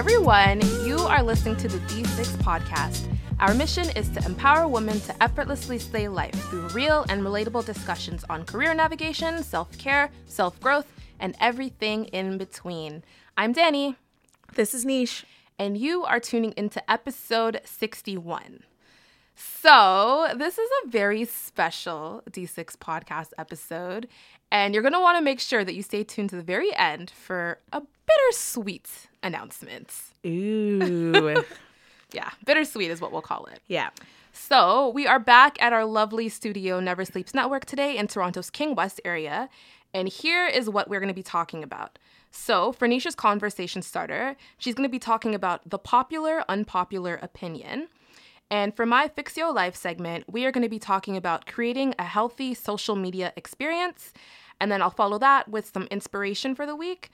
everyone. You are listening to the D6 podcast. Our mission is to empower women to effortlessly slay life through real and relatable discussions on career navigation, self care, self growth, and everything in between. I'm Danny. This is Nisha. And you are tuning into episode 61. So, this is a very special D6 podcast episode, and you're going to want to make sure that you stay tuned to the very end for a bittersweet announcement. Ooh. yeah, bittersweet is what we'll call it. Yeah. So, we are back at our lovely studio, Never Sleeps Network, today in Toronto's King West area. And here is what we're going to be talking about. So, for Nisha's conversation starter, she's going to be talking about the popular, unpopular opinion. And for my Fix Your Life segment, we are going to be talking about creating a healthy social media experience. And then I'll follow that with some inspiration for the week.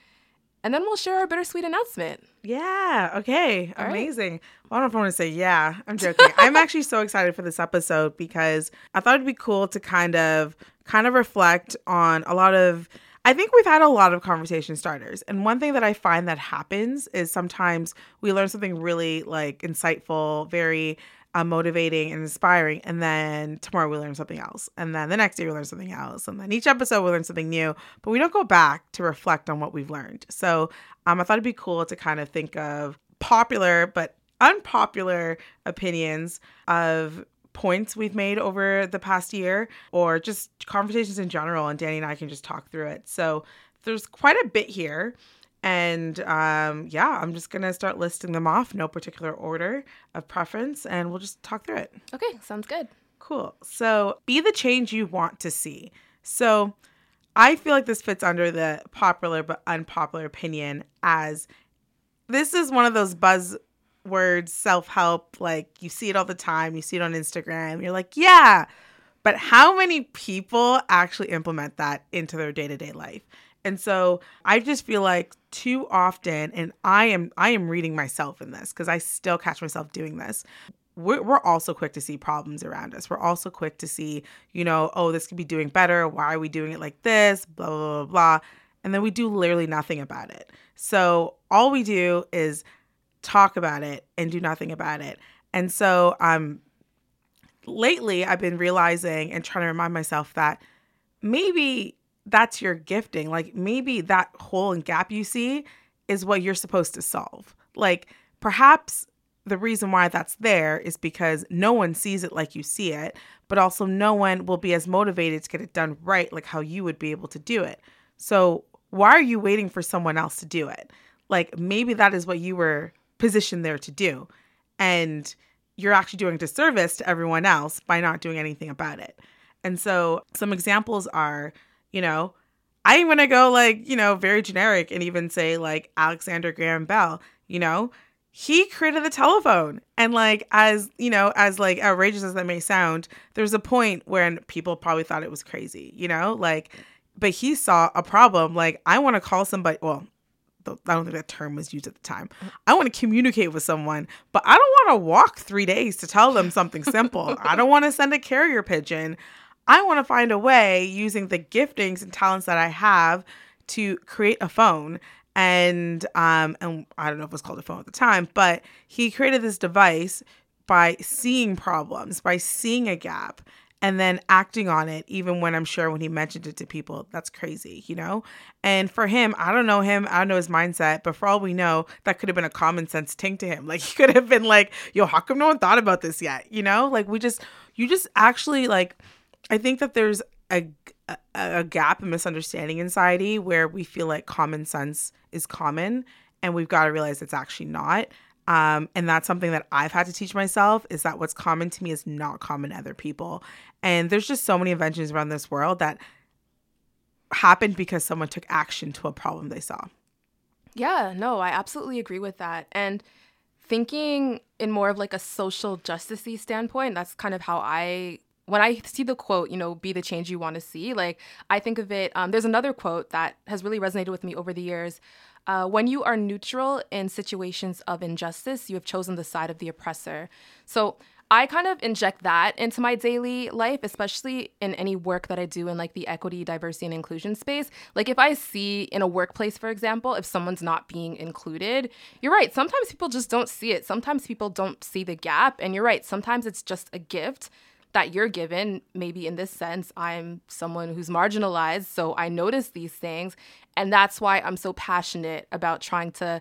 And then we'll share our bittersweet announcement. Yeah. Okay. All Amazing. Right. Well, I don't know if I want to say yeah. I'm joking. I'm actually so excited for this episode because I thought it'd be cool to kind of kind of reflect on a lot of I think we've had a lot of conversation starters. And one thing that I find that happens is sometimes we learn something really like insightful, very uh, motivating and inspiring. And then tomorrow we learn something else. And then the next day we learn something else. And then each episode we learn something new, but we don't go back to reflect on what we've learned. So um, I thought it'd be cool to kind of think of popular but unpopular opinions of points we've made over the past year or just conversations in general. And Danny and I can just talk through it. So there's quite a bit here. And um, yeah, I'm just going to start listing them off, no particular order of preference, and we'll just talk through it. Okay, sounds good. Cool. So be the change you want to see. So I feel like this fits under the popular but unpopular opinion as this is one of those buzzwords, self help. Like you see it all the time, you see it on Instagram. You're like, yeah. But how many people actually implement that into their day to day life? And so I just feel like too often, and I am I am reading myself in this because I still catch myself doing this. We're, we're also quick to see problems around us. We're also quick to see, you know, oh, this could be doing better. Why are we doing it like this? Blah, blah, blah, blah. And then we do literally nothing about it. So all we do is talk about it and do nothing about it. And so um lately I've been realizing and trying to remind myself that maybe that's your gifting. Like maybe that hole and gap you see is what you're supposed to solve. Like perhaps the reason why that's there is because no one sees it like you see it, but also no one will be as motivated to get it done right like how you would be able to do it. So, why are you waiting for someone else to do it? Like maybe that is what you were positioned there to do. And you're actually doing disservice to everyone else by not doing anything about it. And so, some examples are you know, I'm going to go like, you know, very generic and even say like Alexander Graham Bell, you know, he created the telephone. And like, as, you know, as like outrageous as that may sound, there's a point when people probably thought it was crazy, you know, like, but he saw a problem. Like, I want to call somebody, well, I don't think that term was used at the time. I want to communicate with someone, but I don't want to walk three days to tell them something simple. I don't want to send a carrier pigeon. I want to find a way using the giftings and talents that I have to create a phone. And um, and I don't know if it was called a phone at the time, but he created this device by seeing problems, by seeing a gap, and then acting on it even when i'm sure when he mentioned it to people that's crazy you know? And for him i don't know him i don't know his mindset but for all we know that could have been a common sense ting to him. Like he could have been like yo how come no one thought about this yet? You know? Like we just you just actually like I think that there's a, a, a gap in misunderstanding in society where we feel like common sense is common and we've got to realize it's actually not. Um, and that's something that I've had to teach myself is that what's common to me is not common to other people. And there's just so many inventions around this world that happened because someone took action to a problem they saw. Yeah, no, I absolutely agree with that. And thinking in more of like a social justicey standpoint, that's kind of how I when I see the quote, you know, be the change you want to see, like I think of it. Um, there's another quote that has really resonated with me over the years. Uh, when you are neutral in situations of injustice, you have chosen the side of the oppressor. So I kind of inject that into my daily life, especially in any work that I do in like the equity, diversity, and inclusion space. Like if I see in a workplace, for example, if someone's not being included, you're right. Sometimes people just don't see it. Sometimes people don't see the gap. And you're right. Sometimes it's just a gift that you're given. Maybe in this sense, I'm someone who's marginalized. So I notice these things. And that's why I'm so passionate about trying to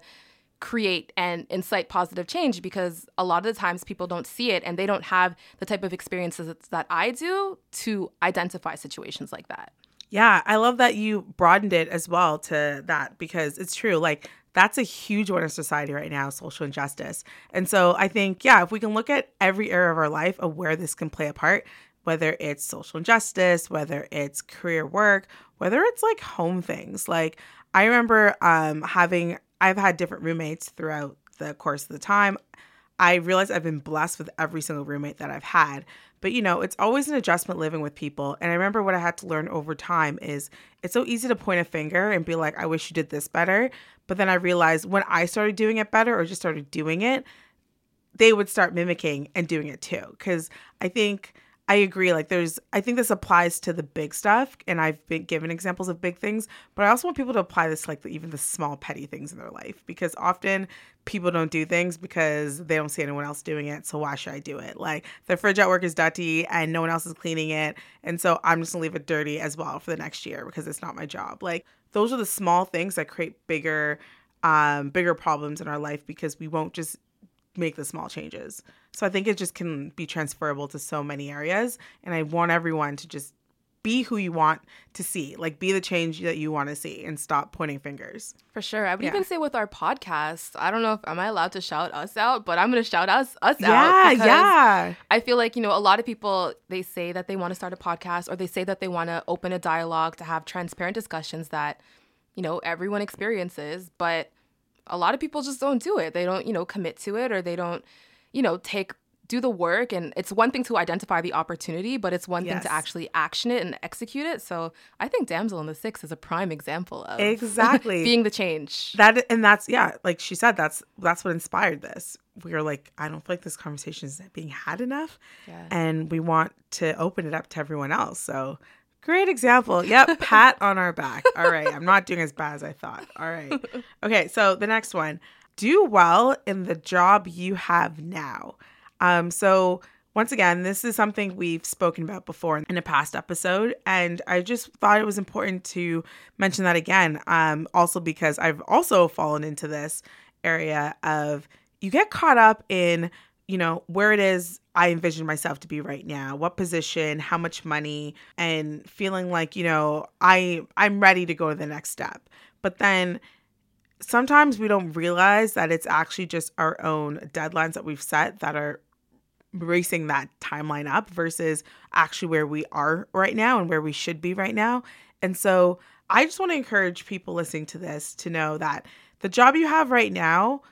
create and incite positive change because a lot of the times people don't see it and they don't have the type of experiences that I do to identify situations like that. Yeah, I love that you broadened it as well to that because it's true. Like, that's a huge one in society right now social injustice. And so I think, yeah, if we can look at every area of our life of where this can play a part, whether it's social injustice, whether it's career work, whether it's like home things. Like, I remember um, having I've had different roommates throughout the course of the time. I realize I've been blessed with every single roommate that I've had. But you know, it's always an adjustment living with people. And I remember what I had to learn over time is it's so easy to point a finger and be like, I wish you did this better. But then I realized when I started doing it better or just started doing it, they would start mimicking and doing it too. Cause I think I agree. Like, there's, I think this applies to the big stuff, and I've been given examples of big things, but I also want people to apply this, like, even the small, petty things in their life, because often people don't do things because they don't see anyone else doing it. So, why should I do it? Like, the fridge at work is dirty and no one else is cleaning it. And so, I'm just gonna leave it dirty as well for the next year because it's not my job. Like, those are the small things that create bigger, um, bigger problems in our life because we won't just make the small changes. So I think it just can be transferable to so many areas. And I want everyone to just be who you want to see, like be the change that you want to see and stop pointing fingers. For sure. I would yeah. even say with our podcast, I don't know if am I allowed to shout us out, but I'm going to shout us us yeah, out. Yeah, yeah. I feel like, you know, a lot of people they say that they want to start a podcast or they say that they want to open a dialogue to have transparent discussions that, you know, everyone experiences, but a lot of people just don't do it. They don't, you know, commit to it or they don't, you know, take do the work and it's one thing to identify the opportunity but it's one yes. thing to actually action it and execute it so i think damsel in the six is a prime example of exactly being the change that and that's yeah like she said that's that's what inspired this we were like i don't feel like this conversation is being had enough yeah. and we want to open it up to everyone else so Great example. Yep, pat on our back. All right, I'm not doing as bad as I thought. All right. Okay, so the next one do well in the job you have now. Um, so, once again, this is something we've spoken about before in a past episode, and I just thought it was important to mention that again. Um, also, because I've also fallen into this area of you get caught up in you know, where it is I envision myself to be right now, what position, how much money, and feeling like, you know, I I'm ready to go to the next step. But then sometimes we don't realize that it's actually just our own deadlines that we've set that are racing that timeline up versus actually where we are right now and where we should be right now. And so I just want to encourage people listening to this to know that the job you have right now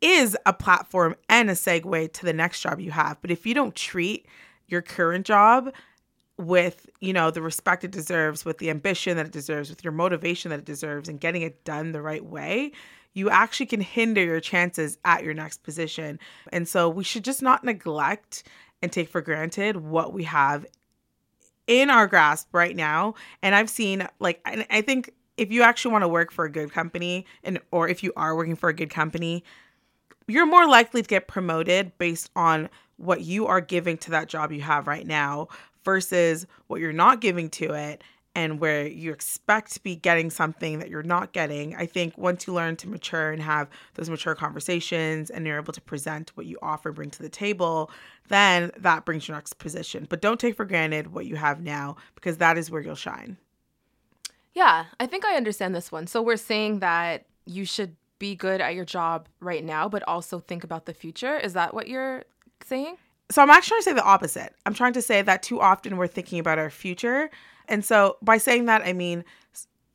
is a platform and a segue to the next job you have. But if you don't treat your current job with, you know, the respect it deserves, with the ambition that it deserves, with your motivation that it deserves, and getting it done the right way, you actually can hinder your chances at your next position. And so we should just not neglect and take for granted what we have in our grasp right now. And I've seen, like, and I think if you actually want to work for a good company and or if you are working for a good company you're more likely to get promoted based on what you are giving to that job you have right now versus what you're not giving to it and where you expect to be getting something that you're not getting. I think once you learn to mature and have those mature conversations and you're able to present what you offer, bring to the table, then that brings your next position. But don't take for granted what you have now because that is where you'll shine. Yeah, I think I understand this one. So we're saying that you should be good at your job right now, but also think about the future. Is that what you're saying? So I'm actually trying to say the opposite. I'm trying to say that too often we're thinking about our future. And so by saying that, I mean,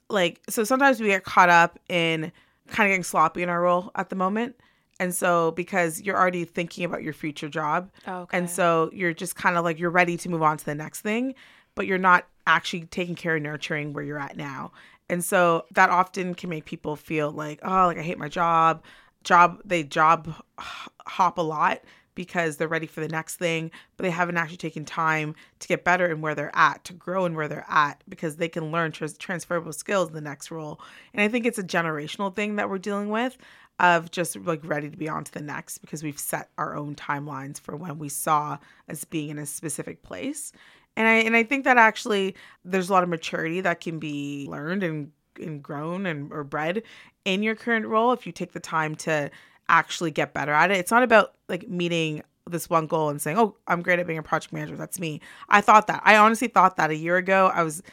like, so sometimes we get caught up in kind of getting sloppy in our role at the moment. And so because you're already thinking about your future job. Okay. And so you're just kind of like, you're ready to move on to the next thing, but you're not actually taking care of nurturing where you're at now. And so that often can make people feel like, oh, like I hate my job. Job, they job hop a lot because they're ready for the next thing, but they haven't actually taken time to get better in where they're at, to grow in where they're at, because they can learn trans- transferable skills in the next role. And I think it's a generational thing that we're dealing with of just like ready to be on to the next because we've set our own timelines for when we saw us being in a specific place. And I and I think that actually there's a lot of maturity that can be learned and and grown and or bred in your current role if you take the time to actually get better at it. It's not about like meeting this one goal and saying, "Oh, I'm great at being a project manager. That's me." I thought that. I honestly thought that a year ago. I was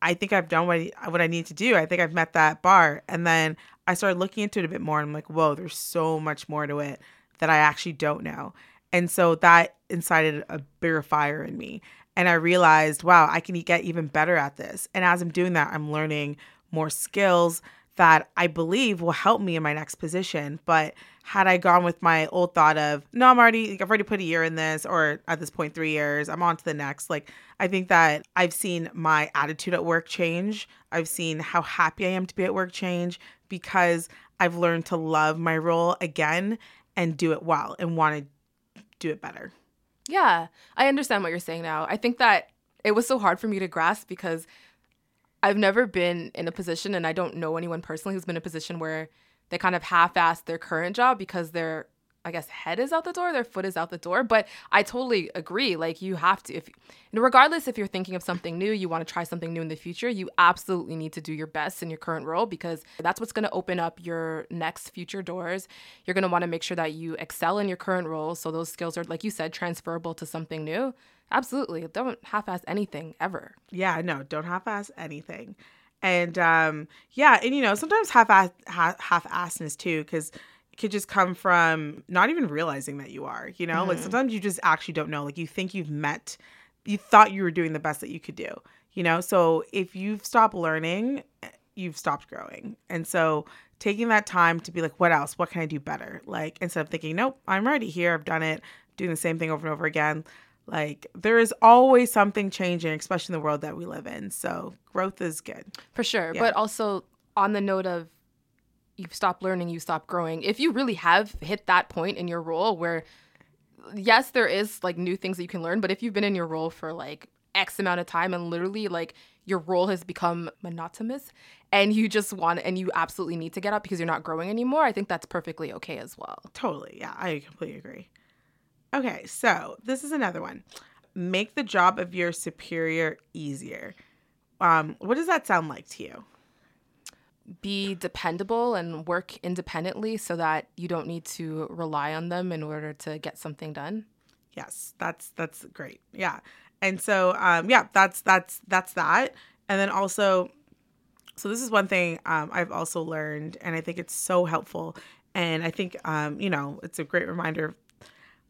I think I've done what I, what I need to do. I think I've met that bar. And then I started looking into it a bit more and I'm like, "Whoa, there's so much more to it that I actually don't know." And so that incited a bigger fire in me. And I realized, wow, I can get even better at this. And as I'm doing that, I'm learning more skills that I believe will help me in my next position. But had I gone with my old thought of, no, I'm already, I've already put a year in this, or at this point, three years, I'm on to the next. Like, I think that I've seen my attitude at work change. I've seen how happy I am to be at work change because I've learned to love my role again and do it well and want to do it better. Yeah, I understand what you're saying now. I think that it was so hard for me to grasp because I've never been in a position, and I don't know anyone personally who's been in a position where they kind of half-ass their current job because their, I guess, head is out the door, their foot is out the door. But I totally agree. Like you have to, if regardless if you're thinking of something new, you want to try something new in the future, you absolutely need to do your best in your current role because that's what's going to open up your next future doors. You're going to want to make sure that you excel in your current role, so those skills are, like you said, transferable to something new. Absolutely. Don't half ass anything ever. Yeah, no, don't half ass anything. And um, yeah, and you know, sometimes half ass half assness too, because it could just come from not even realizing that you are, you know, mm-hmm. like sometimes you just actually don't know. Like you think you've met, you thought you were doing the best that you could do, you know. So if you've stopped learning, you've stopped growing. And so taking that time to be like, what else? What can I do better? Like instead of thinking, nope, I'm already here, I've done it, doing the same thing over and over again. Like there is always something changing, especially in the world that we live in. So growth is good. For sure. Yeah. But also on the note of you've stopped learning, you stop growing. If you really have hit that point in your role where yes, there is like new things that you can learn, but if you've been in your role for like X amount of time and literally like your role has become monotonous and you just want and you absolutely need to get up because you're not growing anymore, I think that's perfectly okay as well. Totally. Yeah, I completely agree. Okay, so this is another one. Make the job of your superior easier. Um, what does that sound like to you? Be dependable and work independently so that you don't need to rely on them in order to get something done. Yes, that's that's great. Yeah. And so um yeah, that's that's that's that. And then also so this is one thing um, I've also learned and I think it's so helpful and I think um, you know, it's a great reminder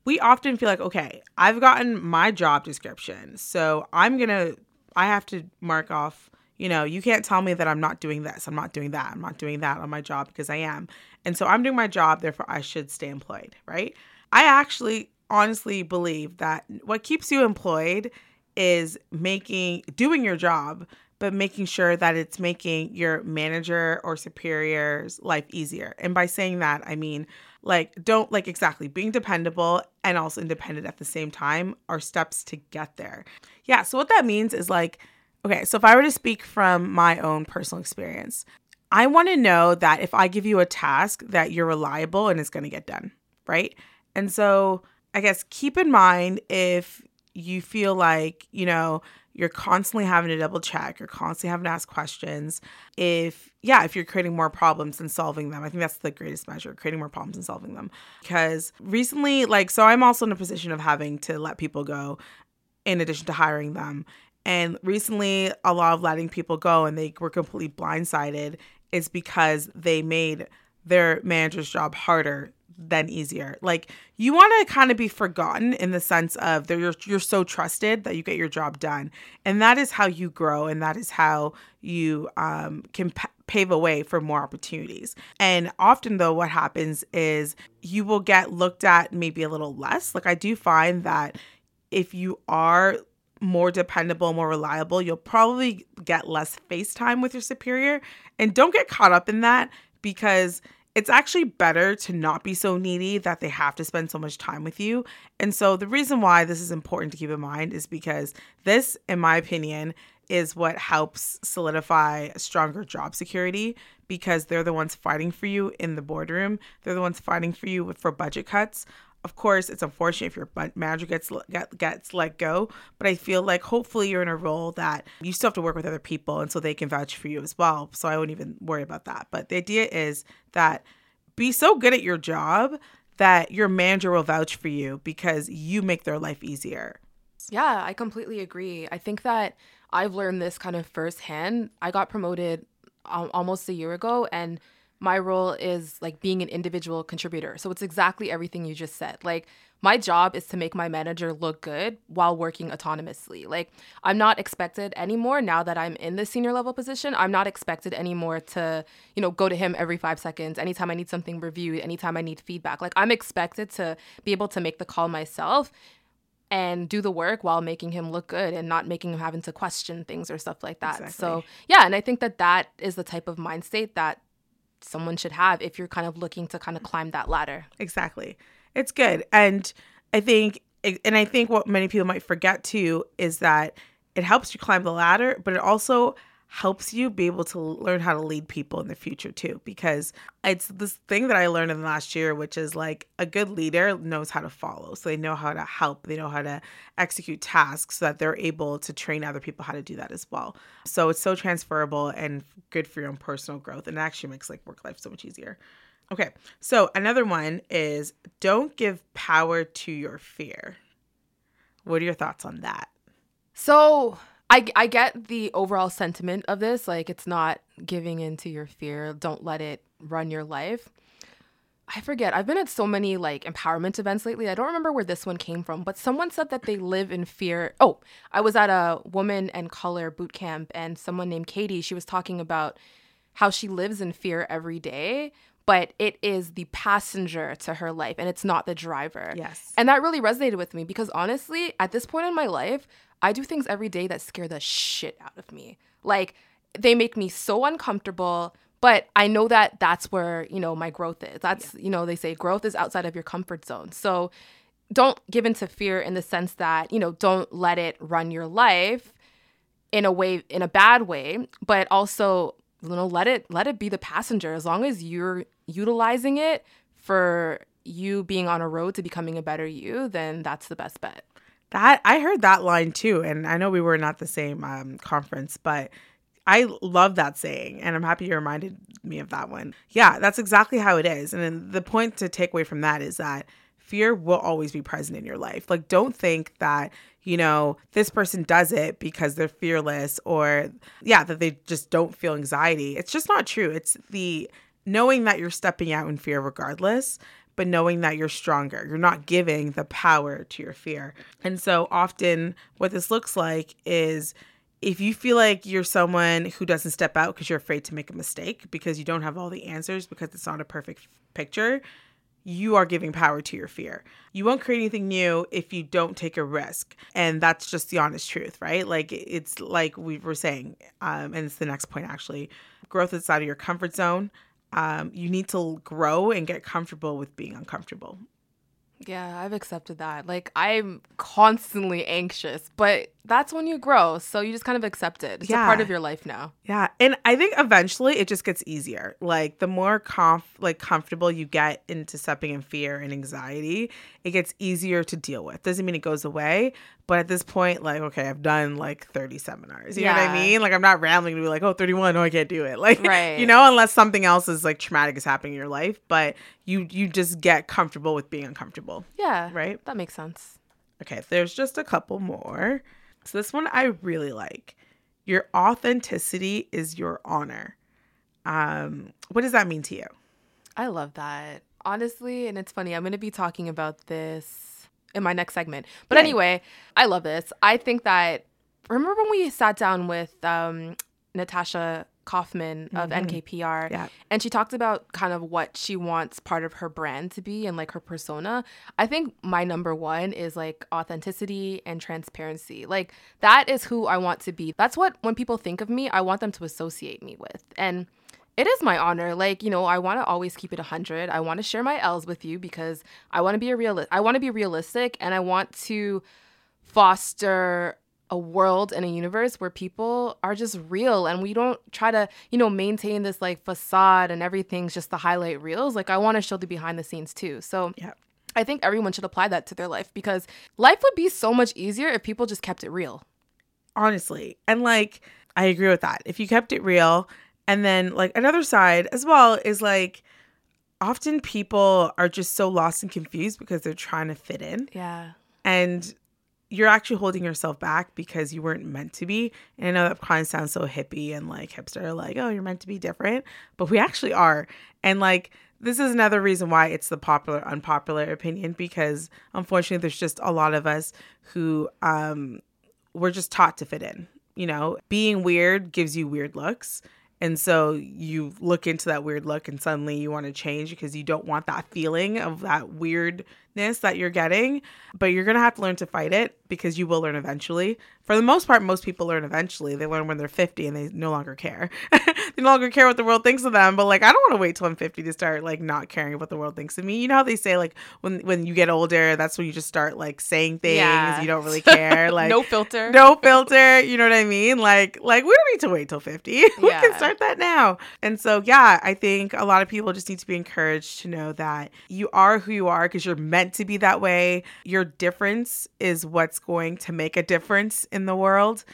we often feel like, okay, I've gotten my job description. So I'm going to, I have to mark off, you know, you can't tell me that I'm not doing this. I'm not doing that. I'm not doing that on my job because I am. And so I'm doing my job. Therefore, I should stay employed, right? I actually honestly believe that what keeps you employed is making, doing your job, but making sure that it's making your manager or superior's life easier. And by saying that, I mean, like don't like exactly being dependable and also independent at the same time are steps to get there. Yeah, so what that means is like okay, so if I were to speak from my own personal experience, I want to know that if I give you a task that you're reliable and it's going to get done, right? And so I guess keep in mind if you feel like, you know, you're constantly having to double check, you're constantly having to ask questions. If, yeah, if you're creating more problems than solving them, I think that's the greatest measure, creating more problems and solving them. Because recently, like, so I'm also in a position of having to let people go in addition to hiring them. And recently, a lot of letting people go and they were completely blindsided is because they made their manager's job harder then easier. Like you want to kind of be forgotten in the sense of that you're you're so trusted that you get your job done, and that is how you grow, and that is how you um, can p- pave a way for more opportunities. And often, though, what happens is you will get looked at maybe a little less. Like I do find that if you are more dependable, more reliable, you'll probably get less face time with your superior. And don't get caught up in that because it's actually better to not be so needy that they have to spend so much time with you. And so the reason why this is important to keep in mind is because this, in my opinion, is what helps solidify stronger job security because they're the ones fighting for you in the boardroom. They're the ones fighting for you for budget cuts. Of course, it's unfortunate if your manager gets get, gets let go, but I feel like hopefully you're in a role that you still have to work with other people, and so they can vouch for you as well. So I wouldn't even worry about that. But the idea is that be so good at your job that your manager will vouch for you because you make their life easier. Yeah, I completely agree. I think that I've learned this kind of firsthand. I got promoted almost a year ago, and my role is like being an individual contributor. So it's exactly everything you just said. Like my job is to make my manager look good while working autonomously. Like I'm not expected anymore now that I'm in the senior level position. I'm not expected anymore to, you know, go to him every 5 seconds anytime I need something reviewed, anytime I need feedback. Like I'm expected to be able to make the call myself and do the work while making him look good and not making him having to question things or stuff like that. Exactly. So, yeah, and I think that that is the type of mind state that someone should have if you're kind of looking to kind of climb that ladder. Exactly. It's good. And I think and I think what many people might forget too is that it helps you climb the ladder, but it also helps you be able to learn how to lead people in the future too because it's this thing that i learned in the last year which is like a good leader knows how to follow. So they know how to help they know how to execute tasks so that they're able to train other people how to do that as well. So it's so transferable and good for your own personal growth and it actually makes like work life so much easier. Okay so another one is don't give power to your fear. What are your thoughts on that? So I, I get the overall sentiment of this. Like, it's not giving into your fear. Don't let it run your life. I forget. I've been at so many like empowerment events lately. I don't remember where this one came from, but someone said that they live in fear. Oh, I was at a woman and color boot camp, and someone named Katie, she was talking about how she lives in fear every day, but it is the passenger to her life and it's not the driver. Yes. And that really resonated with me because honestly, at this point in my life, I do things every day that scare the shit out of me. Like they make me so uncomfortable, but I know that that's where, you know, my growth is. That's, yeah. you know, they say growth is outside of your comfort zone. So don't give into fear in the sense that, you know, don't let it run your life in a way in a bad way, but also, you know, let it let it be the passenger as long as you're utilizing it for you being on a road to becoming a better you, then that's the best bet. That I heard that line too, and I know we were not the same um, conference, but I love that saying, and I'm happy you reminded me of that one. Yeah, that's exactly how it is. And the point to take away from that is that fear will always be present in your life. Like, don't think that you know this person does it because they're fearless, or yeah, that they just don't feel anxiety. It's just not true. It's the knowing that you're stepping out in fear regardless but knowing that you're stronger. You're not giving the power to your fear. And so often, what this looks like is if you feel like you're someone who doesn't step out because you're afraid to make a mistake, because you don't have all the answers, because it's not a perfect picture, you are giving power to your fear. You won't create anything new if you don't take a risk. And that's just the honest truth, right? Like it's like we were saying, um, and it's the next point actually growth is out of your comfort zone um, you need to grow and get comfortable with being uncomfortable. Yeah, I've accepted that. Like I'm constantly anxious, but that's when you grow. So you just kind of accept it. It's yeah. a part of your life now. Yeah. And I think eventually it just gets easier. Like the more conf like comfortable you get into stepping in fear and anxiety, it gets easier to deal with. Doesn't mean it goes away, but at this point, like, okay, I've done like 30 seminars. You yeah. know what I mean? Like I'm not rambling to be like, oh, 31, no, I can't do it. Like right. you know, unless something else is like traumatic is happening in your life. But you you just get comfortable with being uncomfortable. Yeah. Right? That makes sense. Okay, there's just a couple more. So this one I really like. Your authenticity is your honor. Um, what does that mean to you? I love that. Honestly, and it's funny, I'm going to be talking about this in my next segment. But Yay. anyway, I love this. I think that remember when we sat down with um, Natasha Koifman of mm-hmm. NKPR. Yeah. And she talked about kind of what she wants part of her brand to be and like her persona. I think my number one is like authenticity and transparency. Like that is who I want to be. That's what when people think of me, I want them to associate me with. And It is my honor. Like, you know, I want to always keep it 100. I want to share my L's with you because I want to be a realist. I want to be realistic and I want to foster a world and a universe where people are just real and we don't try to, you know, maintain this like facade and everything's just the highlight reels. Like I want to show the behind the scenes too. So Yeah. I think everyone should apply that to their life because life would be so much easier if people just kept it real. honestly. And like, I agree with that. If you kept it real, and then like another side as well is like, often people are just so lost and confused because they're trying to fit in, Yeah. and you're actually holding yourself back because you weren't meant to be. And I know that kind of sounds so hippie and like hipster, like, oh, you're meant to be different, but we actually are. And like, this is another reason why it's the popular, unpopular opinion because unfortunately, there's just a lot of us who um, we're just taught to fit in. You know, being weird gives you weird looks. And so you look into that weird look and suddenly you want to change because you don't want that feeling of that weirdness that you're getting. But you're going to have to learn to fight it because you will learn eventually. For the most part, most people learn eventually. They learn when they're 50 and they no longer care. they no longer care what the world thinks of them. But like, I don't want to wait till I'm 50 to start like not caring what the world thinks of me. You know how they say like when when you get older, that's when you just start like saying things. Yeah. You don't really care. Like no filter. no filter you know what i mean like like we don't need to wait till 50 we Yeah. can start that now and so yeah i think a lot of people just need to be encouraged to know that you are who you are because you're meant to be that way your difference is what's going to make a difference in the world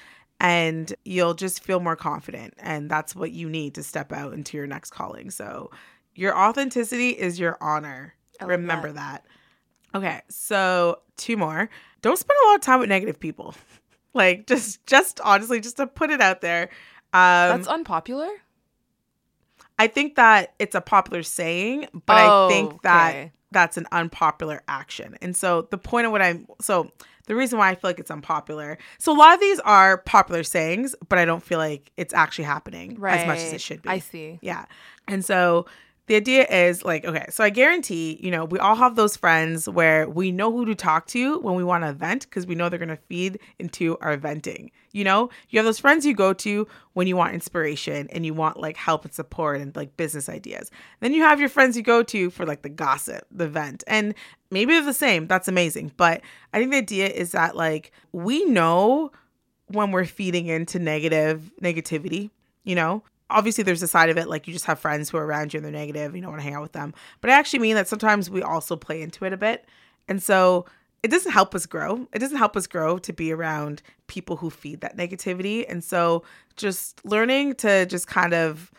and you'll just feel more confident and that's what you need to step out into your next calling so your authenticity is your honor love remember that. okay so two more don't spend a lot of time with negative people like just just honestly just to put it out there um That's unpopular. i think that it's a popular saying but Oh, i think that okay. that's an unpopular action and so the point of what i'm so the reason why i feel like it's unpopular so a lot of these are popular sayings but i don't feel like it's actually happening as much as it should be I see. yeah. And so the idea is like, okay, so I guarantee, you know, we all have those friends where we know who to talk to when we want to vent because we know they're going to feed into our venting. You know, you have those friends you go to when you want inspiration and you want like help and support and like business ideas. Then you have your friends you go to for like the gossip, the vent. And maybe they're the same. That's amazing. But I think the idea is that like we know when we're feeding into negative negativity, you know? Obviously there's a side of it like you just have friends who are around you and they're negative, you don't want to hang out with them. But I actually mean that sometimes we also play into it a bit. And so it doesn't help us grow. It doesn't help us grow to be around people who feed that negativity. And so just learning to just kind of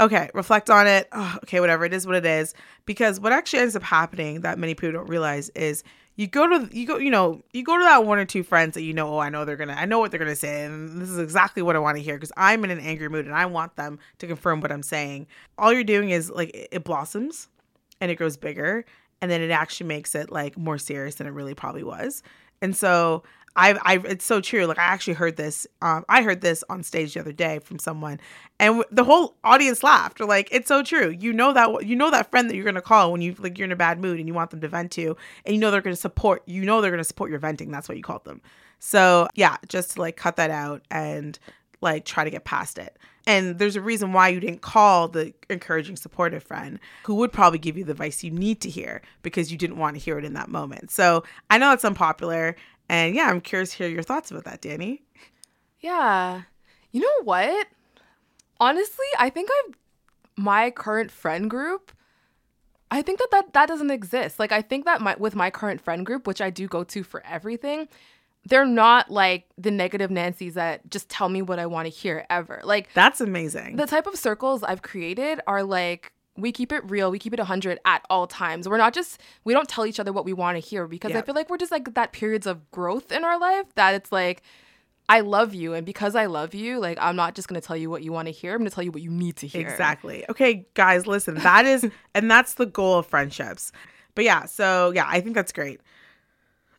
okay, reflect on it. Oh, okay, whatever. It is what it is. Because what actually ends up happening that many people don't realize is you go to you go you know you go to that one or two friends that you know oh I know they're gonna I know what they're gonna say and this is exactly what I want to hear because I'm in an angry mood and I want them to confirm what I'm saying. All you're doing is like it- it blossoms and it grows bigger and then it actually makes it like more serious than it really probably was. And so I've, I've it's so true. Like I actually heard this. Um, I heard this on stage the other day from someone, and w- the whole audience laughed. Or like, it's so true. You know that you know that friend that you're gonna call when you like you're in a bad mood and you want them to vent to, and you know they're gonna support. You know they're gonna support your venting. That's what you called them. So yeah, just to like cut that out and like try to get past it. And there's a reason why you didn't call the encouraging, supportive friend who would probably give you the advice you need to hear because you didn't want to hear it in that moment. So I know it's unpopular. And yeah, I'm curious to hear your thoughts about that, Danny. Yeah. You know what? Honestly, I think I've my current friend group. I think that that, that doesn't exist. Like I think that my with my current friend group, which I do go to for everything, they're not like the negative Nancy's that just tell me what I want to hear ever. Like That's amazing. the type of circles I've created are like we keep it real, we keep it 100 at all times. We're not just we don't tell each other what we want to hear because I feel like we're just like that periods of growth in our life that it's like I love you and because I love you, like I'm not just going to tell you what you want to hear. I'm going to tell you what you need to hear. Exactly. Okay, guys, listen, that is, and that's the goal of friendships. But yeah, so yeah, I think that's great.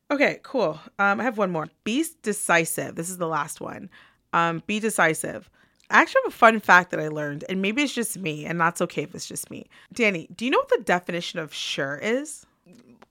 Okay, cool. Um, I have one more. Be decisive. This is the last one. Um, be decisive. I actually have a fun fact that I learned, and maybe it's just me, and that's okay if it's just me. Danny, do you know what the definition of sure is?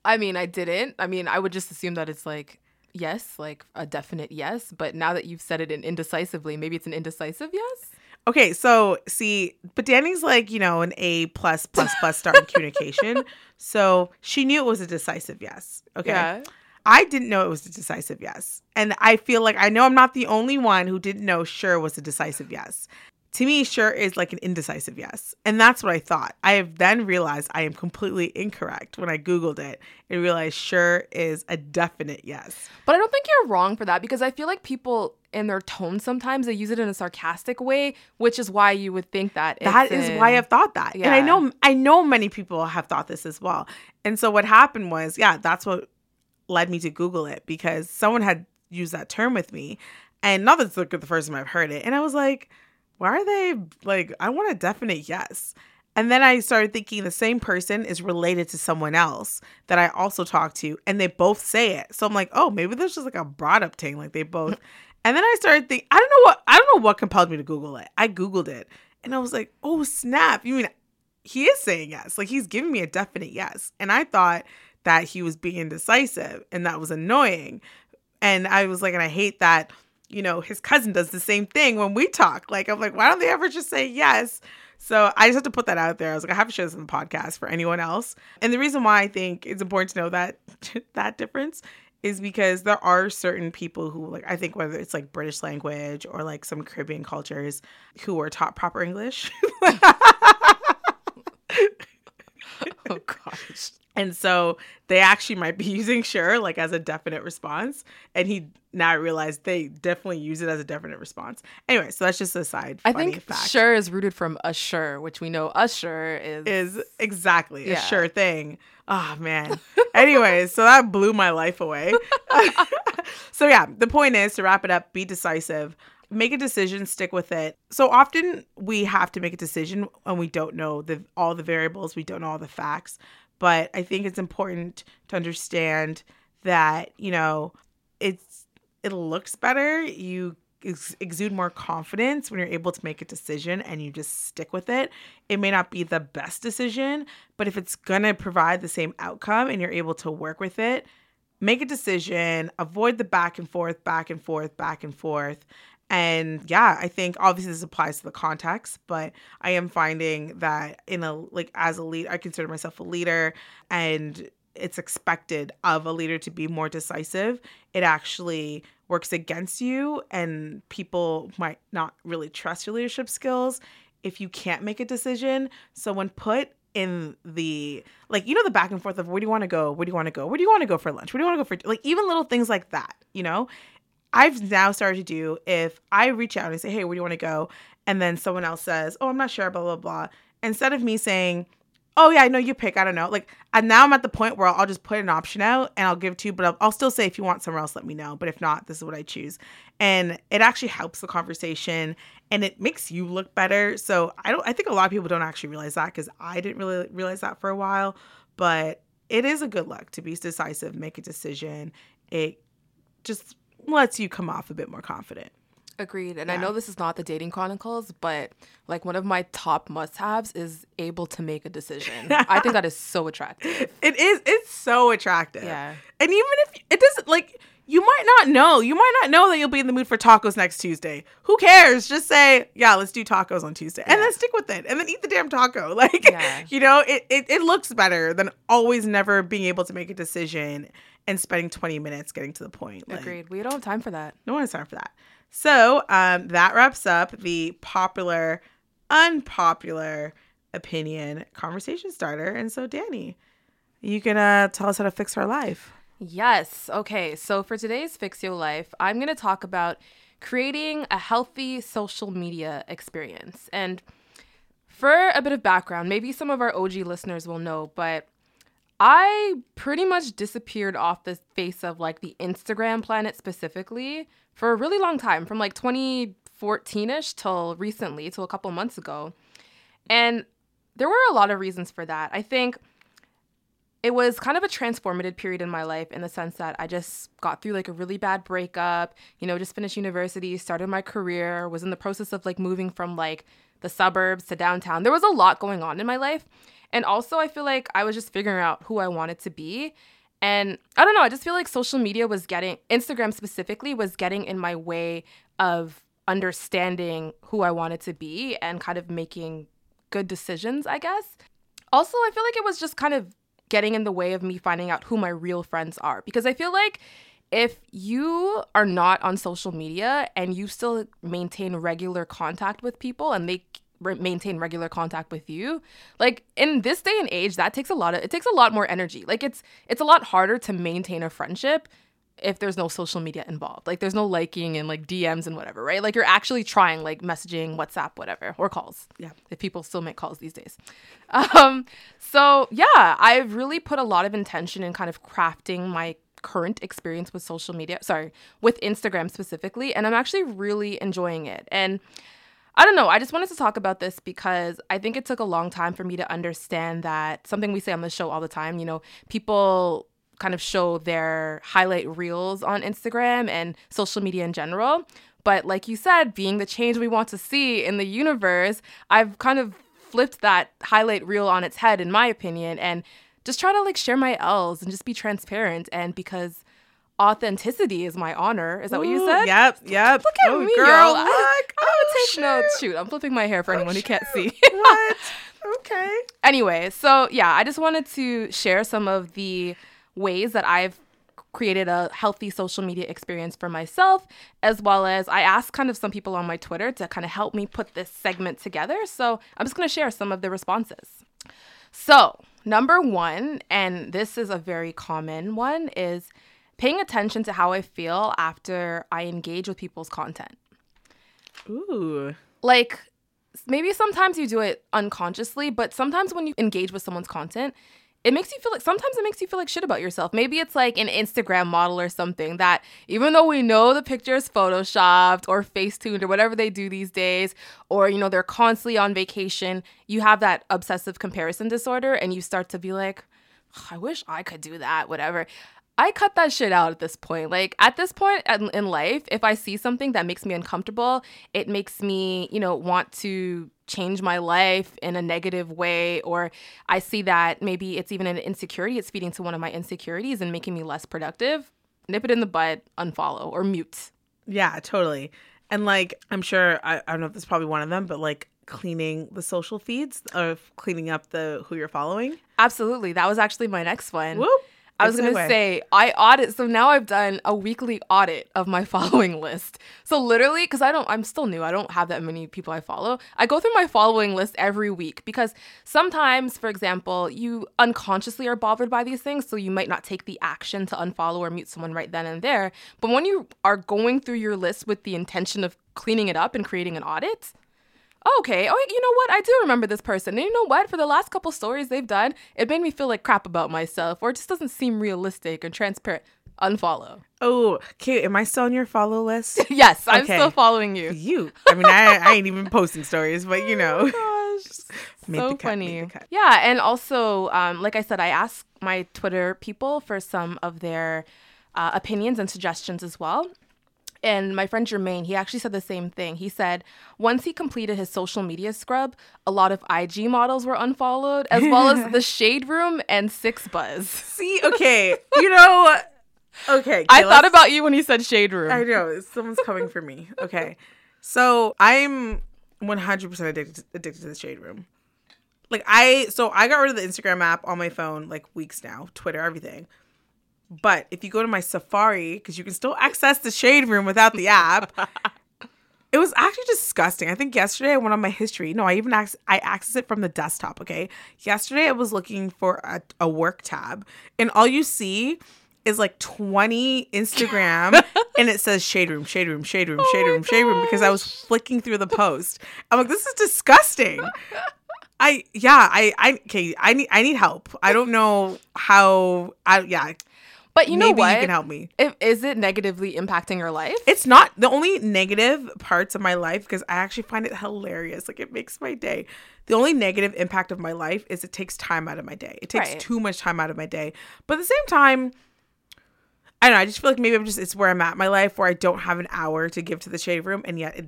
I mean, I didn't. I mean, I would just assume that it's like yes, like a definite yes, but now that you've said it in indecisively, maybe it's an indecisive yes. Okay, so see, but Danny's like, you know, an A plus plus plus star in communication. So she knew it was a decisive yes. Okay. Yeah. I didn't know it was a decisive yes. And I feel like I know I'm not the only one who didn't know sure was a decisive yes. To me, sure is like an indecisive yes. And that's what I thought. I have then realized I am completely incorrect when I Googled it and realized sure is a definite yes. But I don't think you're wrong for that because I feel like people in their tone sometimes they use it in a sarcastic way, which is why you would think that That is in- why I've thought that. yeah. And I know I know many people have thought this as well. And so what happened was, yeah, that's what led me to Google it because someone had used that term with me. And not that's like the first time I've heard it. And I was like, why are they like, I want a definite yes. And then I started thinking the same person is related to someone else that I also talked to, and they both say it. So I'm like, oh, maybe there's just like a brought up thing. Like they both. And then I started thinking, I don't know what, I don't know what compelled me to Google it. I Googled it and I was like, oh, snap. You mean he is saying yes? Like he's giving me a definite yes. And I thought that he was being indecisive and that was annoying. And I was like, and I hate that, you know, his cousin does the same thing when we talk. Like, I'm like, why don't they ever just say yes? So I just have to put that out there. I was like, I have to share this in the podcast for anyone else. And the reason why I think it's important to know that that difference is because there are certain people who like I think whether it's like British language or like some Caribbean cultures who are taught proper English. Oh gosh. And so they actually might be using sure like as a definite response. And he now realized they definitely use it as a definite response. Anyway, so that's just a side I think fact. sure is rooted from assure, which we know assure is is exactly Yeah. a sure thing. Oh man. Anyways, so that blew my life away. so yeah, the point is to wrap it up, be decisive. Make a decision, stick with it. So often we have to make a decision and we don't know the all the variables, we don't know all the facts. But I think it's important to understand that, you know, it's it looks better. You ex- exude more confidence when you're able to make a decision and you just stick with it. It may not be the best decision, but if it's going to provide the same outcome and you're able to work with it, make a decision, avoid the back and forth, back and forth, back and forth. And yeah, I think obviously this applies to the context, but I am finding that in a like as a lead, I consider myself a leader and it's expected of a leader to be more decisive. It actually works against you and people might not really trust your leadership skills if you can't make a decision. So when put in the like you know the back and forth of where do you want to go? Where do you want to go? Where do you want to go for lunch? Where do you want to go for like even little things like that, you know? I've now started to do if I reach out and say, "Hey, where do you want to go?" and then someone else says, "Oh, I'm not sure," blah blah blah. Instead of me saying, "Oh yeah, I know you pick," I don't know. Like, and now I'm at the point where I'll just put an option out and I'll give to you, but I'll, I'll still say if you want somewhere else, let me know. But if not, this is what I choose, and it actually helps the conversation and it makes you look better. So I don't. I think a lot of people don't actually realize that because I didn't really realize that for a while, but it is a good look to be decisive, make a decision. It just lets you come off a bit more confident. Agreed. And I know this is not the dating chronicles, but like one of my top must haves is able to make a decision. I think that is so attractive. It is. It's so attractive. Yeah. And even if it doesn't like you might not know. You might not know that you'll be in the mood for tacos next Tuesday. Who cares? Just say, yeah, let's do tacos on Tuesday. And then stick with it. And then eat the damn taco. Like Yeah. you know, it, it it looks better than always never being able to make a decision and spending 20 minutes getting to the point. Like, Agreed. We don't have time for that. No one has time for that. So um, that wraps up the popular, unpopular opinion conversation starter. And so, Danny, you can uh, tell us how to fix our life. Yes. Okay. So for today's Fix Your Life, I'm going to talk about creating a healthy social media experience. And for a bit of background, maybe some of our OG listeners will know, but I pretty much disappeared off the face of like the Instagram planet specifically for a really long time, from like 2014 ish till recently, till a couple months ago. And there were a lot of reasons for that. I think it was kind of a transformative period in my life in the sense that I just got through like a really bad breakup, you know, just finished university, started my career, was in the process of like moving from like the suburbs to downtown. There was a lot going on in my life. And also, I feel like I was just figuring out who I wanted to be. And I don't know, I just feel like social media was getting, Instagram specifically, was getting in my way of understanding who I wanted to be and kind of making good decisions, I guess. Also, I feel like it was just kind of getting in the way of me finding out who my real friends are because I feel like if you are not on social media and you still maintain regular contact with people and they re- maintain regular contact with you. Like in this day and age that takes a lot of it takes a lot more energy. Like it's it's a lot harder to maintain a friendship if there's no social media involved. Like there's no liking and like dms and whatever right? Like you're actually trying like messaging whatsapp whatever or calls. Yeah. if people still make calls these days. Um so yeah i've really put a lot of intention in kind of crafting my current experience with social media sorry with instagram specifically and i'm actually really enjoying it. And I don't know. I just wanted to talk about this because I think it took a long time for me to understand that something we say on the show all the time, you know, people kind of show their highlight reels on Instagram and social media in general. But like you said, being the change we want to see in the universe, I've kind of flipped that highlight reel on its head, in my opinion, and just try to like share my L's and just be transparent. And because authenticity is my honor, is that what you said? Yep, yep. Look at oh, me, girl. Look. I, I oh, would take oh, notes. shoot. Shoot, I'm flipping my hair for oh, anyone who can't see. what? Okay. anyway, so yeah, I just wanted to share some of the ways that I've created a healthy social media experience for myself, as well as I asked kind of some people on my Twitter to kind of help me put this segment together. So I'm just going to share some of the responses. So, number one, and this is a very common one, is paying attention to how I feel after I engage with people's content Ooh. like maybe sometimes you do it unconsciously, but sometimes when you engage with someone's content, it makes you feel like sometimes it makes you feel like shit about yourself. Maybe it's like an Instagram model or something that even though we know the picture is photoshopped or facetuned or whatever they do these days, or you know, they're constantly on vacation, you have that obsessive comparison disorder and you start to be like, I wish I could do that, whatever. I cut that shit out at this point. Like at this point in life, if I see something that makes me uncomfortable, it makes me, you know, want to change my life in a negative way or I see that maybe it's even an insecurity, it's feeding to one of my insecurities and making me less productive, nip it in the bud, unfollow or mute. Yeah, totally. And like, I'm sure I, I don't know if this is probably one of them, but like cleaning the social feeds or cleaning up the who you're following. Absolutely. That was actually my next one. Whoop. I was gonna say I audit. So now I've done a weekly audit of my following list. So literally, because I don't, I'm still new. I don't have that many people I follow. I go through my following list every week because sometimes, for example, you unconsciously are bothered by these things, so you might not take the action to unfollow or mute someone right then and there. But when you are going through your list with the intention of cleaning it up and creating an audit, okay, oh, you know what? I do remember this person. And you know what? For the last couple stories they've done, it made me feel like crap about myself or it just doesn't seem realistic and transparent. Unfollow. Oh, okay. Am I still on your follow list? yes, I'm Okay. still following you. you. I mean, I, I ain't even posting stories, but you know. Oh gosh. Made so the cut, funny. Yeah, and also, um, like I said, I asked my Twitter people for some of their uh, opinions and suggestions as well. And my friend Jermaine, he actually said the same thing. He said once he completed his social media scrub, a lot of IG models were unfollowed, as well as the Shade Room and 6ixBuzz. See, okay. You know, okay. I thought about you when he said Shade Room. I know someone's coming for me. Okay, so I'm 100 percent addicted addicted to the shade room. Like I, so I got rid of the Instagram app on my phone like weeks now, Twitter, everything. But if you go to my Safari, because you can still access the shade room without the app, it was actually disgusting. I think yesterday I went on my history. No, I even ac- I accessed it from the desktop. Okay, yesterday I was looking for a, a work tab, and all you see is like 20 Instagram and it says shade room, shade room, shade room, oh shade my room, shade room because I was flicking through the post. I'm like, this is disgusting. I yeah, I I okay, I need I need help. I don't know how I yeah, but you know maybe what? you can help me. If, is it negatively impacting your life? It's not the only negative parts of my life because I actually find it hilarious. Like it makes my day. The only negative impact of my life is it takes time out of my day. It takes Right. too much time out of my day. But at the same time, I don't know. I just feel like maybe I'm just it's where I'm at in my life where I don't have an hour to give to the shade room, and yet it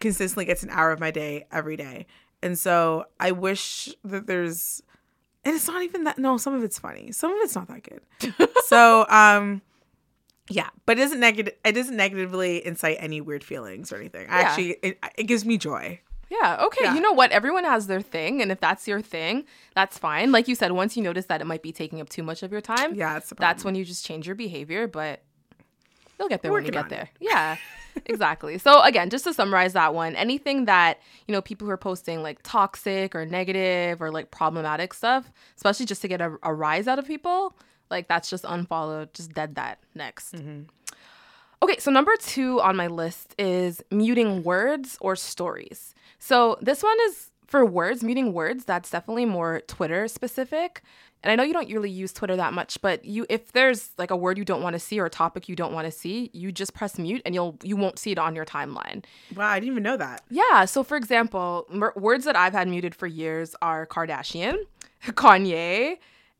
consistently gets an hour of my day every day. And so I wish that there's, and it's not even that. No, some of it's funny. Some of it's not that good. so um, Yeah, but it doesn't negative. It doesn't negatively incite any weird feelings or anything. Yeah. Actually, it, it gives me joy. Yeah, okay. Yeah. You know what? Everyone has their thing, and if that's your thing, that's fine. Like you said, once you notice that it might be taking up too much of your time, Yeah, that's that's when you just change your behavior, but you'll get there when you get there. Yeah. exactly. So again, just to summarize that one, anything that, you know, people who are posting like toxic or negative or like problematic stuff, especially just to get a, a rise out of people, like that's just unfollowed, just dead that next. Mm-hmm. Okay, so number two on my list is muting words or stories. So this one is for words, muting words. That's definitely more Twitter specific. And I know you don't really use Twitter that much, but you if there's like a word you don't want to see or a topic you don't want to see, you just press mute and you'll you won't see it on your timeline. Wow, I didn't even know that. Yeah. So, for example, mer- words that I've had muted for years are Kardashian, Kanye,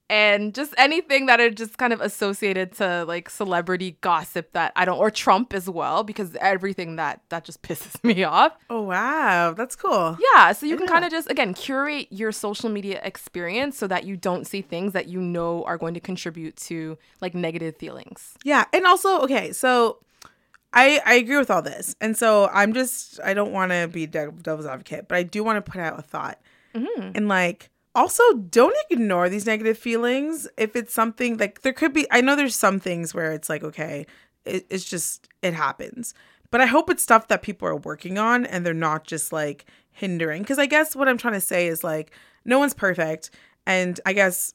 and just anything that are just kind of associated to like celebrity gossip that I don't, or Trump as well, because everything that that just pisses me off. Oh wow, that's cool. Yeah. So you can kind of just again curate your social media experience so that you don't see things that you know are going to contribute to like negative feelings. Yeah, and also okay, so I I agree with all this, and so I'm just I don't want to be devil's advocate, but I do want to put out a thought, mm-hmm. and like also don't ignore these negative feelings if it's something like there could be. I know there's some things where it's like okay, it, it's just it happens, but I hope it's stuff that people are working on and they're not just like hindering. Because I guess what I'm trying to say is like no one's perfect, and I guess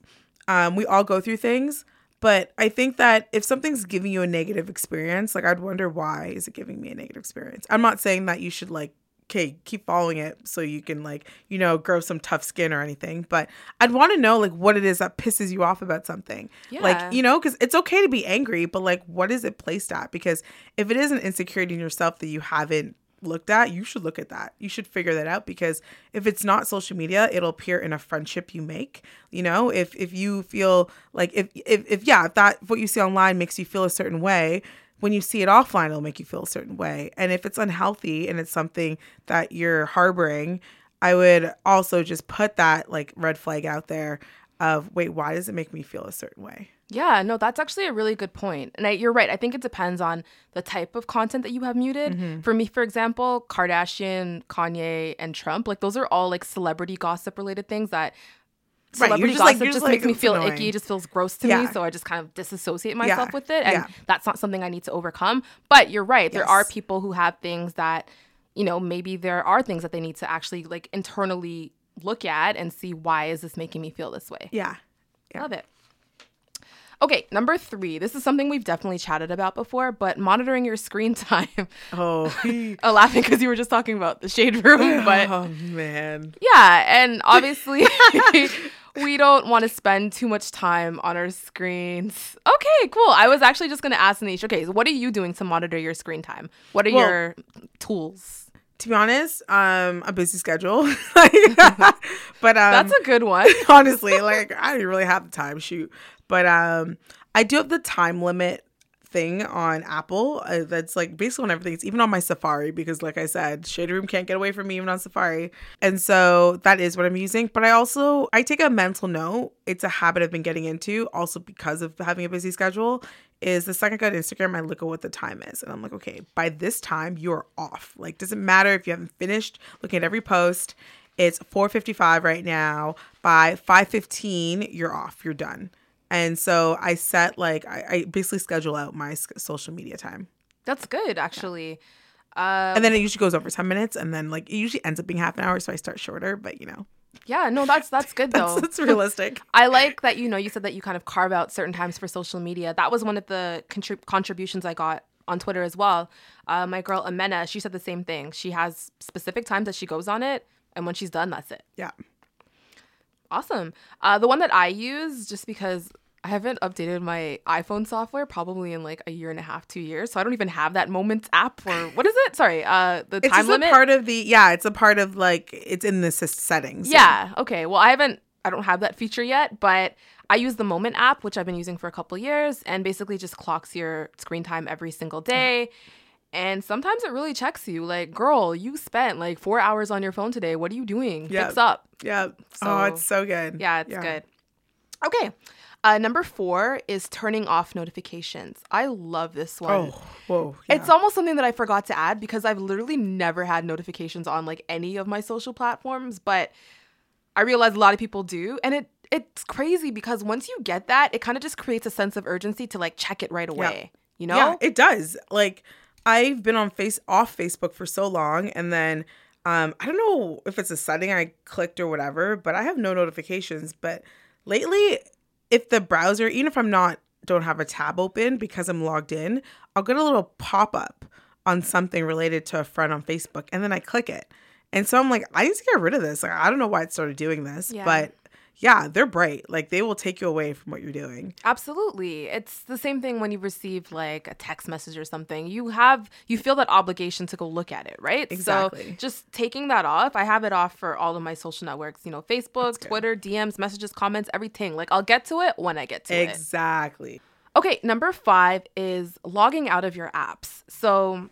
um, we all go through things. But I think that if something's giving you a negative experience, like I'd wonder why is it giving me a negative experience? I'm not saying that you should like okay, keep following it so you can like, you know, grow some tough skin or anything, but I'd want to know like what it is that pisses you off about something. Yeah. Like, you know, cuz it's okay to be angry, but like what is it placed at? Because if it is an insecurity in yourself that you haven't looked at, you should look at that. You should figure that out because if it's not social media, it'll appear in a friendship you make. You know, if if you feel like if if, if yeah, if that what you see online makes you feel a certain way, when you see it offline, it'll make you feel a certain way. And if it's unhealthy and it's something that you're harboring, I would also just put that like red flag out there of wait, why does it make me feel a certain way? Yeah, no, that's actually a really good point. And I, you're right. I think it depends on the type of content that you have muted. Mm-hmm. For me, for example, Kardashian, Kanye, and Trump, like those are all like celebrity gossip related things that celebrity just, like- gossip you're just, like, makes me feel annoying. icky. It just feels gross to me. So I just kind of disassociate myself Yeah, with it. And yeah. that's not something I need to overcome. But you're right. There are people who have things that, you know, maybe there are things that they need to actually like internally look at and see why is this making me feel this way. Yeah. Yeah. Love it. Okay, number three. This is something we've definitely chatted about before, but monitoring your screen time. Oh, I'm oh, laughing because you were just talking about the shade room, but oh man. yeah, and obviously we don't want to spend too much time on our screens. Okay, cool. I was actually just gonna ask Anish. Okay, so what are you doing to monitor your screen time? What are Well- your tools? To be honest, um, a busy schedule. but um, That's a good one. honestly, like I didn't really have the time shoot, but um, I do have the time limit thing on Apple. Uh, that's like basically on everything. It's even on my Safari because, like I said, Shade Room can't get away from me even on Safari, and so that is what I'm using. But I also I take a mental note. It's a habit I've been getting into, also because of having a busy schedule. Is the second I go to Instagram, I look at what the time is, and I'm like, okay, by this time you're off. Like, doesn't matter if you haven't finished looking at every post. It's 4:55 right now. By 5:15, you're off. You're done. And so I set like I, I basically schedule out my social media time, That's good, actually. Uh, and then it usually goes over 10 minutes, and then like it usually ends up being half an hour, so I start shorter. But you know, yeah, no, that's that's good though. that's, that's realistic. I like that you know you said that you kind of carve out certain times for social media. That was one of the contrib- contributions I got on Twitter as well. Uh, my girl Amena, she said the same thing. She has specific times that she goes on it, and when she's done, that's it. Yeah. Awesome. Uh, the one that I use, just because I haven't updated my iPhone software probably in like a year and a half, two years, so I don't even have that Moments app or what is it? Sorry, uh, the It's time limit. a part of the yeah. It's a part of like it's in the settings. Yeah. Okay. Well, I haven't. I don't have that feature yet, but I use the Moment app, which I've been using for a couple years, and basically just clocks your screen time every single day. And sometimes it really checks you, like, girl, you spent like four hours on your phone today. What are you doing? Yeah. Fix up. yeah. So- oh, it's so good. Yeah, it's good. Okay. Uh, number four is turning off notifications. I love this one. Oh, whoa. yeah. It's almost something that I forgot to add because I've literally never had notifications on like any of my social platforms, but I realize a lot of people do. And it it's crazy because once you get that, it kind of just creates a sense of urgency to like check it right away. You know? Yeah, it does. Like I've been on face off Facebook for so long and then um I don't know if it's a setting I clicked or whatever, but I have no notifications, but lately if the browser even if I'm not don't have a tab open because I'm logged in, I'll get a little pop-up on something related to a friend on Facebook and then I click it. And so I'm like, I need to get rid of this. Like I don't know why it started doing this, Yeah. but yeah, they're bright. Like they will take you away from what you're doing. Absolutely. It's the same thing when you receive like a text message or something. You have you feel that obligation to go look at it, right? Exactly. So just taking that off, I have it off for all of my social networks, you know, Facebook. Twitter, DMs, messages, comments, everything. Like I'll get to it when I get to it. Exactly. Okay, number 5 is logging out of your apps. So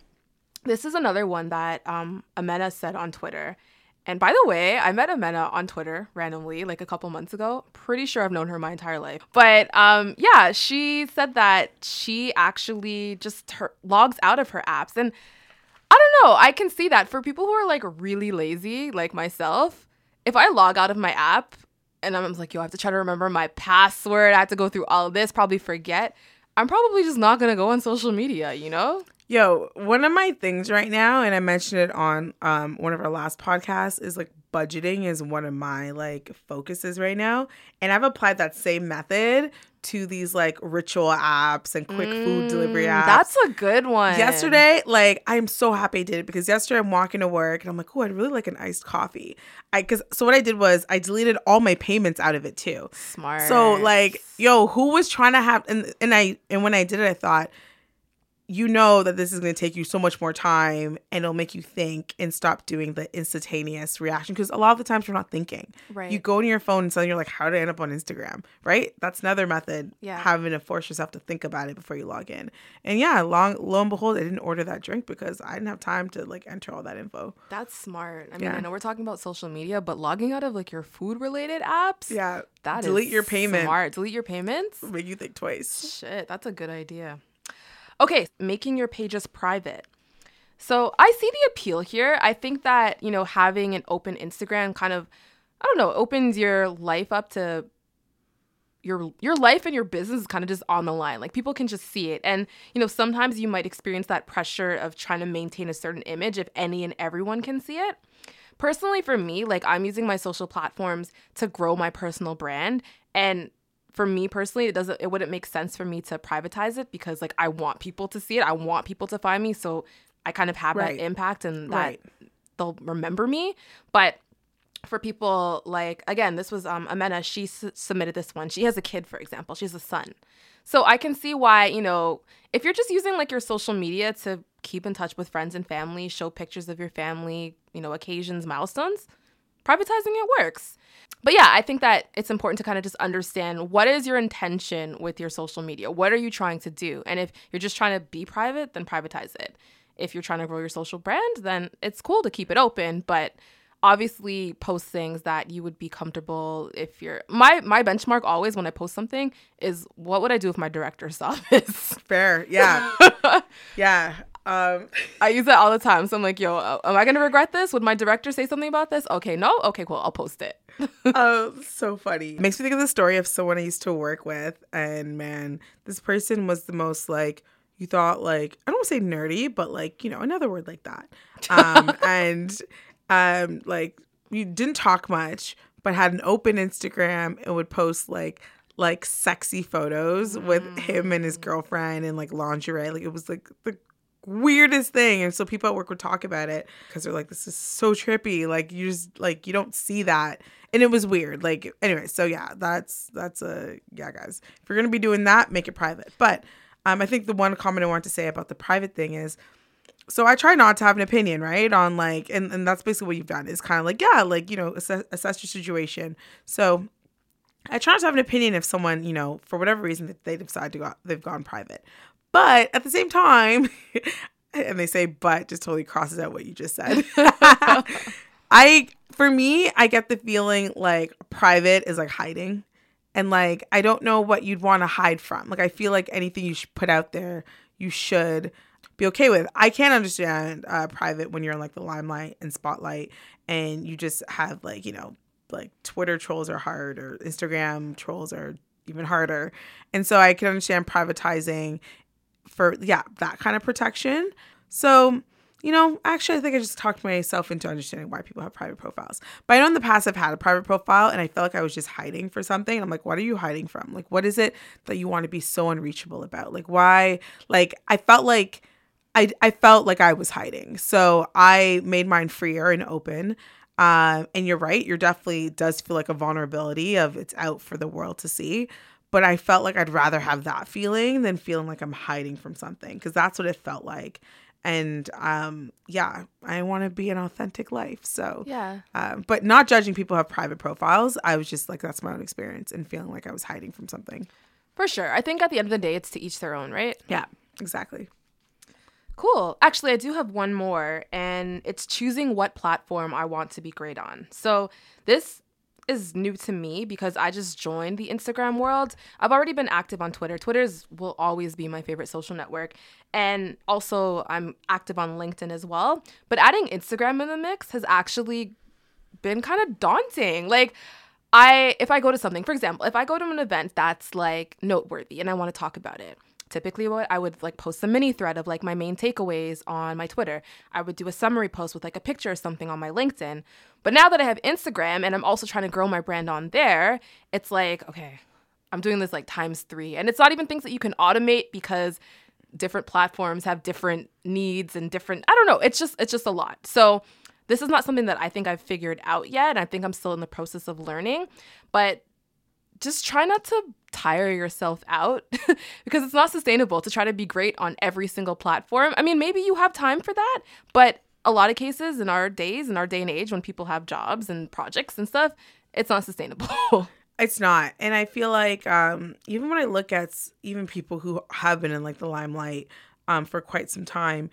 this is another one that um Amena said on Twitter. And by the way, I met Amena on Twitter randomly like a couple months ago. Pretty sure I've known her my entire life. But um yeah, she said that she actually just her, logs out of her apps and I don't know, I can see that for people who are like really lazy like myself, if I log out of my app and I'm like, yo, I have to try to remember my password, I have to go through all of this, probably forget. I'm probably just not gonna go on social media, you know? Yo, one of my things right now, and I mentioned it on um, one of our last podcasts, is like budgeting is one of my like focuses right now. And I've applied that same method to these like ritual apps and quick food delivery Mm, apps. That's a good one. yesterday, like I'm so happy I did it because yesterday I'm walking to work and I'm like, oh, I'd really like an iced coffee. I because so what I did was I deleted all my payments out of it too. Smart. So like, yo, who was trying to have and and I and when I did it, I thought, you know that this is going to take you so much more time and it'll make you think and stop doing the instantaneous reaction because a lot of the times we're not thinking. Right. You go to your phone and suddenly you're like, how did I end up on Instagram? Right? That's another method. Yeah. Having to force yourself to think about it before you log in. And yeah, long lo and behold, I didn't order that drink because I didn't have time to like enter all that info. That's smart. I mean, Yeah. I know we're talking about social media, but logging out of like your food related apps, Yeah. that is delete your payment. Smart. Delete your payments. Make you think twice. Shit, that's a good idea. Okay, making your pages private. So I see the appeal here. I think that, you know, having an open Instagram kind of, I don't know, opens your life up to your your life and your business is kind of just on the line. Like people can just see it. And, you know, sometimes you might experience that pressure of trying to maintain a certain image if any and everyone can see it. Personally for me, like I'm using my social platforms to grow my personal brand and for me personally, it doesn't it wouldn't make sense for me to privatize it because like I want people to see it. I want people to find me, so I kind of have Right. that impact and that Right. they'll remember me. But for people like again, this was um Amena. She s- submitted this one. She has a kid, for example. She has a son, so I can see why you know if you're just using like your social media to keep in touch with friends and family, show pictures of your family, you know, occasions, milestones, privatizing it works. But yeah, I think that it's important to kind of just understand what is your intention with your social media? What are you trying to do? And if you're just trying to be private, then privatize it. If you're trying to grow your social brand, then it's cool to keep it open, but obviously post things that you would be comfortable if you're my my benchmark always when I post something is what would I do if my director saw this? Fair. Yeah. yeah. Um I use that all the time. So I'm like, yo, uh, am I gonna regret this? Would my director say something about this? Okay, no? Okay, cool. I'll post it. oh, so funny. Makes me think of the story of someone I used to work with, and man, this person was the most like you thought like I don't want to say nerdy, but like you know another word like that. Um, and um, like you didn't talk much, but had an open Instagram and would post like like sexy photos with him and his girlfriend and like lingerie. Like it was like the weirdest thing and so people at work would talk about it because they're like this is so trippy like you just like you don't see that and it was weird like anyway so yeah that's that's a yeah guys if you're gonna be doing that make it private but um i think the one comment i want to say about the private thing is so I try not to have an opinion, right? On like, and, and that's basically what you've done is kind of like, yeah, like, you know, assess, assess your situation. So I try not to have an opinion if someone, you know, for whatever reason that they decide to go, they've gone private. But at the same time, and they say, but just totally crosses out what you just said. I, for me, I get the feeling like private is like hiding. And like, I don't know what you'd want to hide from. Like, I feel like anything you should put out there, you should be okay with. I can't understand uh, private when you're in like the limelight and spotlight and you just have like, you know, like Twitter trolls are hard or Instagram trolls are even harder. And so I can understand privatizing for, yeah, that kind of protection. So, you know, actually, I think I just talked myself into understanding why people have private profiles. But I know in the past I've had a private profile and I felt like I was just hiding for something. I'm like, what are you hiding from? Like, what is it that you want to be so unreachable about? Like, why? Like, I felt like I, I felt like I was hiding. So I made mine freer and open. Um, and you're right, you're definitely does feel like a vulnerability of it's out for the world to see. But I felt like I'd rather have that feeling than feeling like I'm hiding from something because that's what it felt like. And um, yeah, I want to be an authentic life. So Yeah. um, but not judging people who have private profiles. I was just like, that's my own experience and feeling like I was hiding from something. For sure. I think at the end of the day, it's to each their own, right? Yeah, exactly. Cool. Actually, I do have one more, and it's choosing what platform I want to be great on. So, this is new to me because I just joined the Instagram world. I've already been active on Twitter. Twitter's will always be my favorite social network. And also, I'm active on LinkedIn as well. But adding Instagram in the mix has actually been kind of daunting. Like, I if I go to something, for example, if I go to an event that's like noteworthy and I want to talk about it, typically what I would like post a mini thread of like my main takeaways on my Twitter. I would do a summary post with like a picture or something on my LinkedIn. But now that I have Instagram and I'm also trying to grow my brand on there, it's like, okay, I'm doing this like times 3. And it's not even things that you can automate because different platforms have different needs and different I don't know, it's just it's just a lot. So this is not something that I think I've figured out yet. I think I'm still in the process of learning, but just try not to tire yourself out because it's not sustainable to try to be great on every single platform. I mean, maybe you have time for that, but a lot of cases in our days, in our day and age, when people have jobs and projects and stuff, it's not sustainable. It's not. And I feel like um, even when I look at even people who have been in like the limelight um, for quite some time,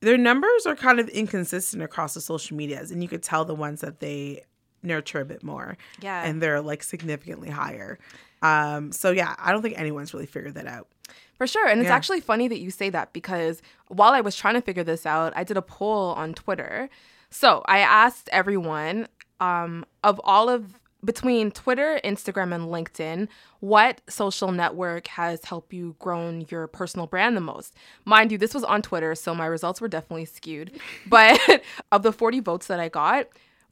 their numbers are kind of inconsistent across the social medias. And you could tell the ones that they nurture a bit more. Yeah. And they're like significantly higher. Um, so yeah, I don't think anyone's really figured that out. For sure. And it's Yeah. actually funny that you say that because while I was trying to figure this out, I did a poll on Twitter. So I asked everyone um, of all of between Twitter, Instagram, and LinkedIn, what social network has helped you grown your personal brand the most? Mind you, this was on Twitter, so my results were definitely skewed. But of the 40 votes that I got,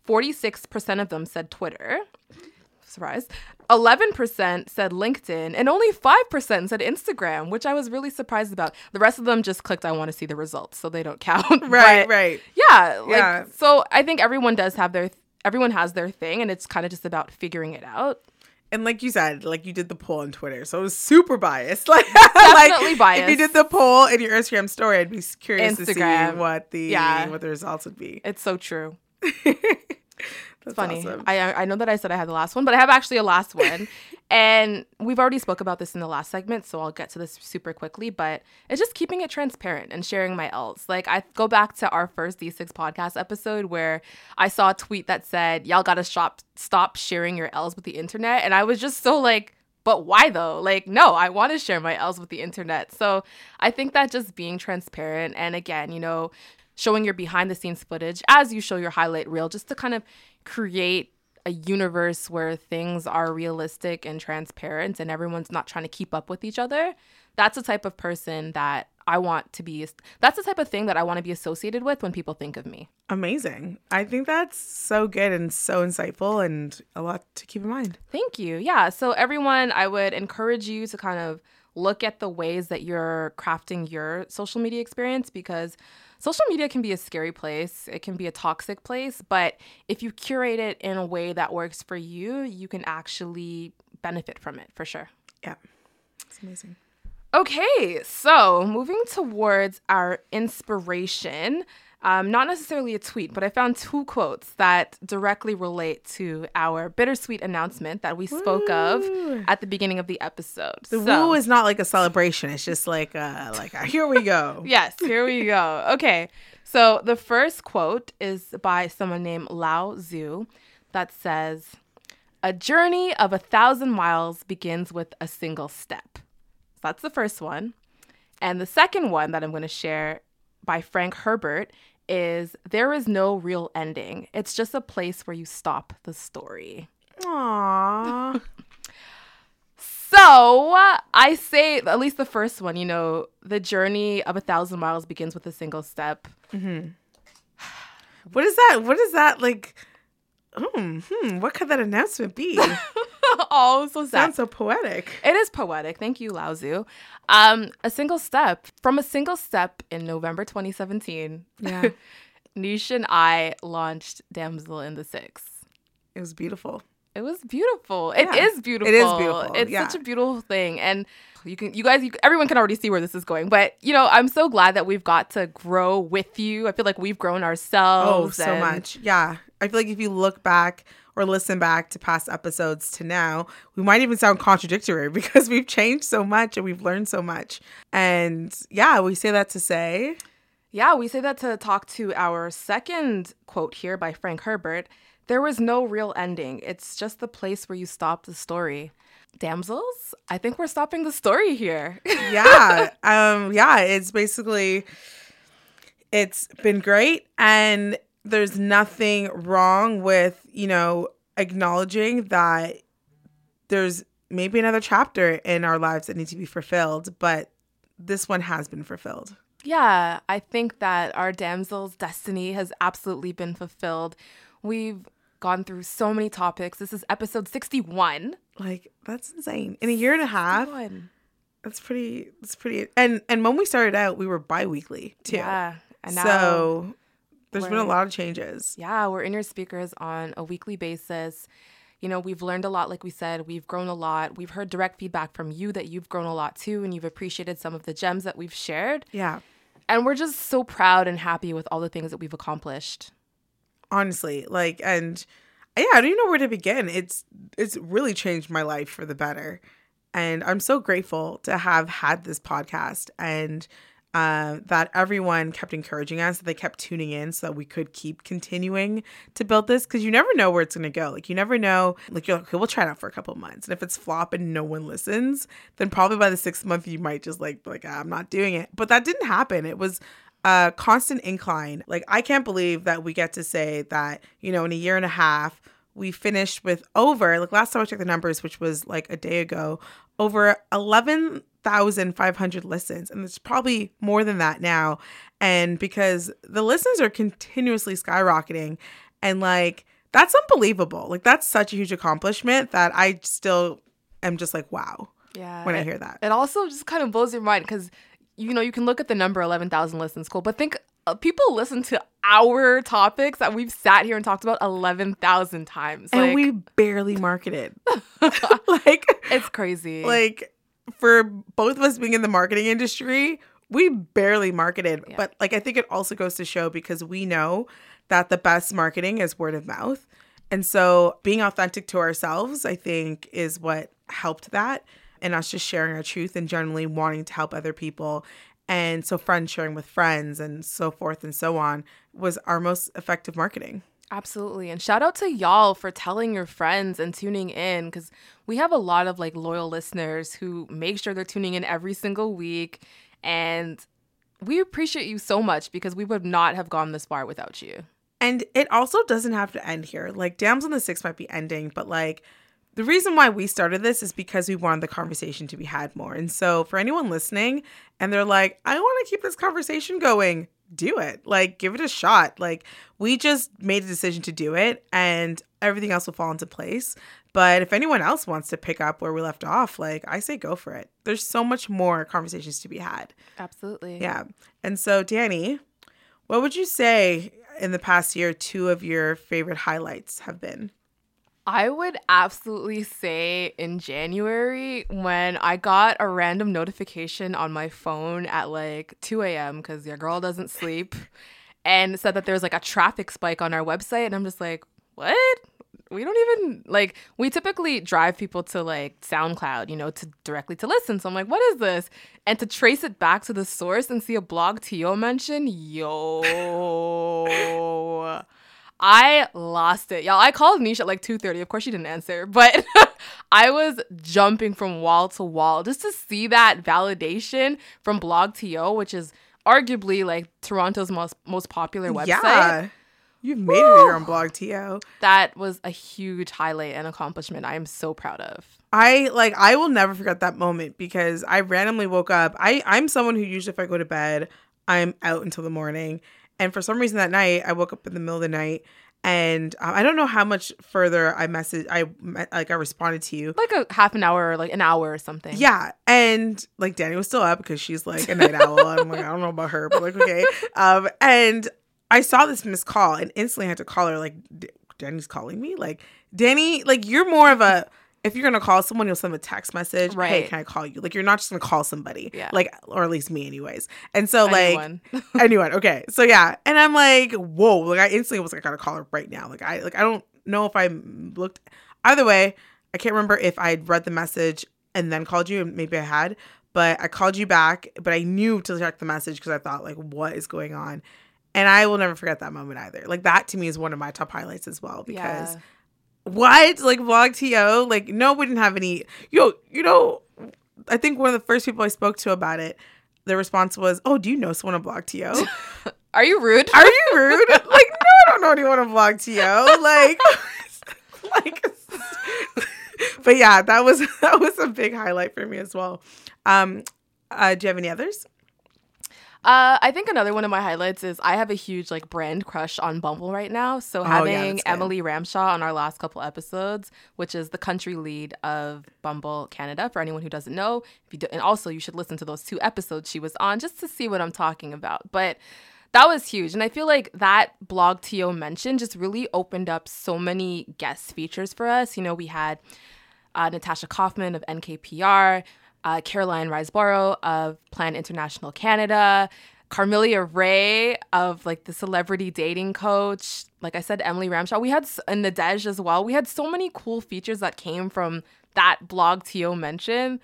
46% of them said Twitter surprise. 11% said LinkedIn and only 5% said Instagram, which I was really surprised about. The rest of them just clicked I want to see the results, so they don't count. Right, But right. Yeah, like Yeah. so I think everyone does have their everyone has their thing and it's kind of just about figuring it out. And like you said, like you did the poll on Twitter, so it was super biased. Like, Definitely like, If you did the poll in your Instagram story, I'd be curious to see what the Yeah. what the results would be. It's so true. That's funny. awesome. I I know that I said I had the last one, but I have actually a last one. and we've already spoke about this in the last segment, so I'll get to this super quickly, but it's just keeping it transparent and sharing my L's. Like I go back to our first D6 podcast episode where I saw a tweet that said, "Y'all got to stop stop sharing your L's with the internet." And I was just so like but why though? Like, no, I want to share my L's with the internet. So I think that just being transparent and again, you know, showing your behind the scenes footage as you show your highlight reel, just to kind of create a universe where things are realistic and transparent and everyone's not trying to keep up with each other. That's the type of person that I want to be. That's the type of thing that I want to be associated with when people think of me. Amazing. I think that's so good and so insightful and a lot to keep in mind. Thank you. Yeah. So, everyone, I would encourage you to kind of look at the ways that you're crafting your social media experience because social media can be a scary place. It can be a toxic place. But if you curate it in a way that works for you, you can actually benefit from it for sure. Yeah. It's amazing. Okay, so moving towards our inspiration, um, not necessarily a tweet, but I found two quotes that directly relate to our bittersweet announcement that we spoke of at the beginning of the episode. The so, woo is not like a celebration. It's just like uh like a, here we go. yes, here we go. Okay, so the first quote is by someone named Lao Tzu that says, A journey of a thousand miles begins with a single step. So that's the first one. And the second one that I'm going to share by Frank Herbert is There is no real ending. It's just a place where you stop the story. Aww. So uh, I say, at least the first one, you know, the journey of a thousand miles begins with a single step. Mm-hmm. what is that? What is that like? Hmm, hmm, what could that announcement be? oh, so sad. Sounds so poetic. It is poetic. Thank you, Lao Tzu. Um, a single step. From a single step in November 2017, Yeah. Nish and I launched Damsel in the Six. It was beautiful. It was beautiful. It Yeah. is beautiful. It is beautiful, It's yeah. such a beautiful thing, and you can, you guys, you, everyone can already see where this is going. But you know, I'm so glad that we've got to grow with you. I feel like we've grown ourselves. Oh, ourselves. so and- much. Yeah. I feel like if you look back or listen back to past episodes to now, we might even sound contradictory because we've changed so much and we've learned so much. And yeah, we say that to say, Yeah, we say that to talk to our second quote here by Frank Herbert. There was no real ending. It's just the place where you stop the story. Damsels, I think we're stopping the story here. yeah, um, yeah, it's basically it's been great and there's nothing wrong with, you know, acknowledging that there's maybe another chapter in our lives that need to be fulfilled, but this one has been fulfilled. yeah, I think that our damsel's destiny has absolutely been fulfilled. We've gone through so many topics. This is episode 61. Like that's insane. In a year and a half, 61. that's pretty. That's pretty. And and when we started out, we were bi-weekly too. Yeah. And now so there's been a lot of changes. Yeah, we're in your speakers on a weekly basis. You know, we've learned a lot, like we said, we've grown a lot. We've heard direct feedback from you that you've grown a lot too, and you've appreciated some of the gems that we've shared. Yeah. And we're just so proud and happy with all the things that we've accomplished. Honestly like and yeah i don't even know where to begin. It's it's really changed my life for the better. And i'm so grateful to have had this podcast and uh, that everyone kept encouraging us that they kept tuning in so that we could keep continuing to build this because you never know where it's going to go. Like you never know. Like you're like okay, we'll try it out for a couple months. And if it's flop and no one listens then probably by the sixth month you might just like like "Ah, i'm not doing it. But that didn't happen. It was a constant incline. Like I can't believe that we get to say that, you know, in a year and a half, we finished with over, like last time I checked the numbers, which was like a day ago, over 11,500 listens. And it's probably more than that now. And because the listens are continuously skyrocketing and like that's unbelievable. Like that's such a huge accomplishment that I still am just like, wow, Yeah. when I hear that. It also just kind of blows your mind because, you know, you can look at the number 11,000 listens, cool, but think uh, people listen to our topics that we've sat here and talked about 11,000 times. And Like, we barely marketed. like it's crazy. like for both of us being in the marketing industry, we barely marketed. Yeah. But like I think it also goes to show because we know that the best marketing is word of mouth. And so being authentic to ourselves, I think, is what helped that. And us just sharing our truth and generally wanting to help other people. And so friends sharing with friends and so forth and so on was our most effective marketing. Absolutely. And shout out to y'all for telling your friends and tuning in because we have a lot of like loyal listeners who make sure they're tuning in every single week. And we appreciate you so much because we would not have gone this far without you. And it also doesn't have to end here. Like Damsel in the Six might be ending, but like the reason why we started this is because we wanted the conversation to be had more. And so for anyone listening and they're like, I want to keep this conversation going, do it. Like give it a shot. Like we just made a decision to do it and everything else will fall into place. But if anyone else wants to pick up where we left off, like I say go for it. There's so much more conversations to be had. Absolutely. Yeah. And so, Danny, what would you say in the past year two of your favorite highlights have been? I would absolutely say in January when I got a random notification on my phone at like 2 a.m. because your girl doesn't sleep and said that there's like a traffic spike on our website. And I'm just like, what? We don't even like, we typically drive people to like SoundCloud, you know, to directly to listen. So I'm like, what is this? And to trace it back to the source and see a BlogTO mention, yo. I lost it. Y'all, I called Nisha at like 2.30. Of course she didn't answer, but I was jumping from wall to wall just to see that validation from BlogTO, which is arguably like Toronto's most most popular website. Yeah. You've made it here on BlogTO. That was a huge highlight and accomplishment I am so proud of. I like I will never forget that moment because I randomly woke up. I I'm someone who usually if I go to bed, I'm out until the morning. And for some reason that night, I woke up in the middle of the night and um, I don't know how much further I messaged I like I responded to you. Like a half an hour or like an hour or something. Yeah. And like Danny was still up because she's like a night owl. I'm like, I don't know about her, but like okay. Um and I saw this missed call and instantly had to call her like Danny's calling me. Like Danny, like you're more of a if you're gonna call someone, you'll send a text message. Right. Hey, can I call you? Like you're not just gonna call somebody. Yeah. Like or at least me, anyways. And so Anyone. like anyone. Anyone, okay. So yeah, and I'm like, whoa. Like I instantly was like, I gotta call her right now. Like I like I don't know if I looked. Either way, I can't remember if I had read the message and then called you, and maybe I had. But I called you back, but I knew to check the message because I thought like, what is going on? And I will never forget that moment either. Like that to me is one of my top highlights as well because Yeah. What? Like BlogTO like no we didn't have any yo you know i think one of the first people i spoke to about it the response was oh do you know someone on BlogTO Are you rude? are you rude? Like no i don't know anyone on BlogTO like like but yeah that was that was a big highlight for me as well. Um uh do you have any others Uh, I think another one of my highlights is I have a huge like brand crush on Bumble right now. So Oh, yeah, having that's. Emily Ramshaw on our last couple episodes, which is the country lead of Bumble Canada, for anyone who doesn't know, if you do, and also you should listen to those two episodes she was on just to see what I'm talking about. But that was huge, and I feel like that BlogTO mentioned just really opened up so many guest features for us. You know, we had uh, Natasha Koifman of NKPR, uh, Caroline Riseboro of Plan International Canada, Carmelia Ray of like the celebrity dating coach. Like I said, Emily Ramshaw. We had and Nadej as well. We had so many cool features that came from that BlogTO mention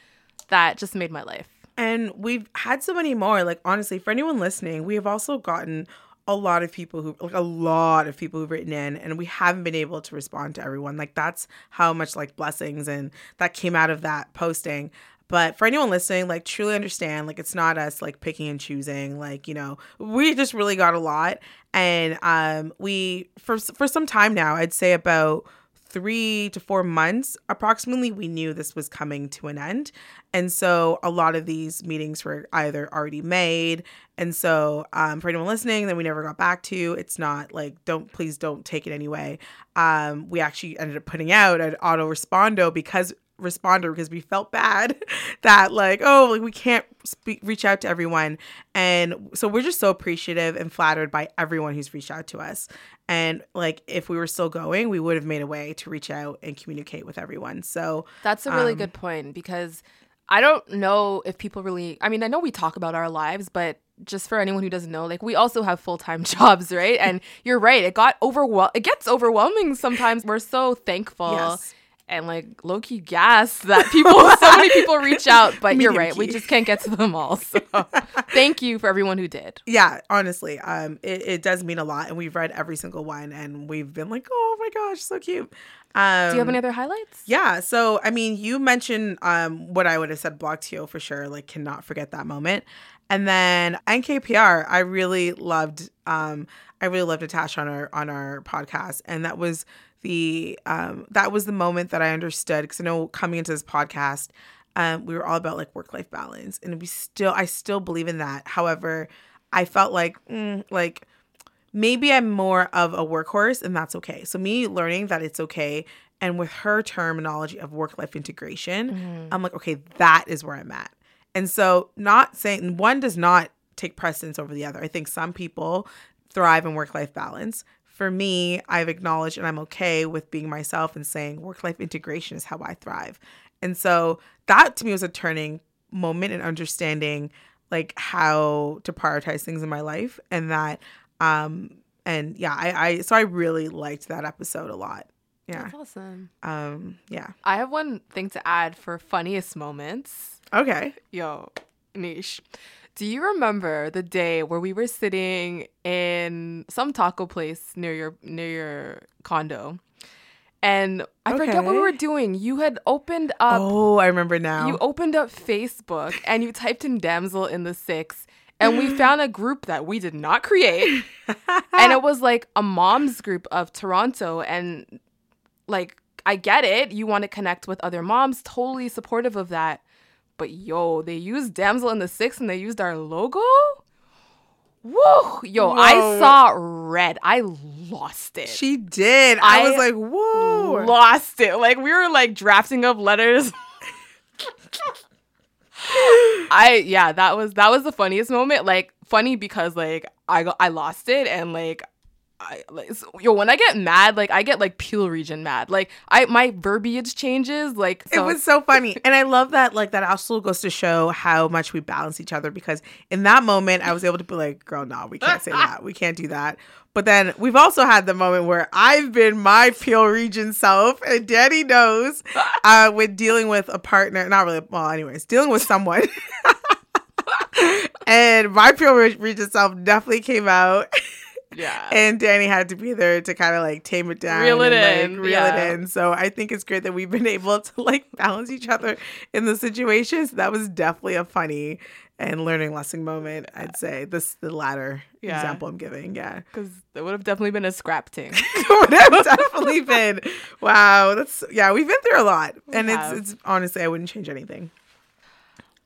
that just made my life. And we've had so many more. Like honestly, for anyone listening, we have also gotten a lot of people who like a lot of people who've written in and we haven't been able to respond to everyone. Like that's how much like blessings and that came out of that posting. But for anyone listening, like truly understand, like it's not us like picking and choosing. Like, you know, we just really got a lot. And um we for for some time now, I'd say about three to four months approximately, we knew this was coming to an end. And so a lot of these meetings were either already made. And so um, for anyone listening that we never got back to, it's not like, don't, please don't take it anyway. Um, we actually ended up putting out an auto respondo because responder because we felt bad that like oh like we can't speak reach out to everyone and so we're just so appreciative and flattered by everyone who's reached out to us and like if we were still going we would have made a way to reach out and communicate with everyone so That's a really Um, good point because I don't know if people really, I mean, I know we talk about our lives, but just for anyone who doesn't know, like we also have full time jobs, right? And you're right, it got overwhel, it gets overwhelming sometimes. We're so thankful. Yes. And like low key gas that people, so many people reach out, but you're right, we just can't get to them all. So thank you for everyone who did. yeah honestly um it, it does mean a lot and we've read every single one and we've been like oh my gosh so cute um Do you have any other highlights? Yeah. So, I mean, you mentioned um, what I would have said BlogTO for sure, like, cannot forget that moment. And then NKPR, I really loved, um, I really loved Natasha on our, on our podcast. And that was the, um, that was the moment that I understood. Cause I know coming into this podcast, um, we were all about like work life balance. And we still, I still believe in that. However, I felt like, mm, like, maybe I'm more of a workhorse and that's okay. So me learning that it's okay and with her terminology of work life integration, I'm like, okay, that is where I'm at. And so not saying one does not take precedence over the other. I think some people thrive in work life balance. For me, I've acknowledged and I'm okay with being myself and saying work life integration is how I thrive. And so that to me was a turning moment in understanding like how to prioritize things in my life and that um and yeah i i so i really liked that episode a lot yeah That's awesome. um yeah I have one thing to add for funniest moments. okay Yo, Nish. Do you remember the day where we were sitting in some taco place near your near your condo? And I forget what we were doing. You had opened up oh, I remember now. you opened up Facebook and you typed in damsel in the six and we found a group that we did not create and it was like a mom's group of Toronto and like I get it you want to connect with other moms totally supportive of that but yo they used damsel in the six and they used our logo Whoa yo I saw red I lost it she did. I, I was like, whoa. lost it. Like we were like drafting up letters. I yeah, that was that was the funniest moment. Like funny because like I got I lost it and like I like so- yo when I get mad like I get like Peel region mad. Like I my verbiage changes like it was so funny. And I love that like that also goes to show how much we balance each other because in that moment I was able to be like, girl, no, we can't say that. We can't do that. But then we've also had the moment where I've been my Peel region self and Daddy knows uh with dealing with a partner, not really well, anyways, dealing with someone. and my Peel region self definitely came out. Yeah. and Danny had to be there to kind of like tame it down, Reel it and, in, like, reel yeah. it in. So I think it's great that we've been able to like balance each other in the situations. That was definitely a funny and learning lesson moment. I'd say this the latter Yeah. example I'm giving. Yeah, Because it would have definitely been a scrap ting. would have definitely been wow. That's yeah. We've been through a lot, and have. it's it's honestly I wouldn't change anything.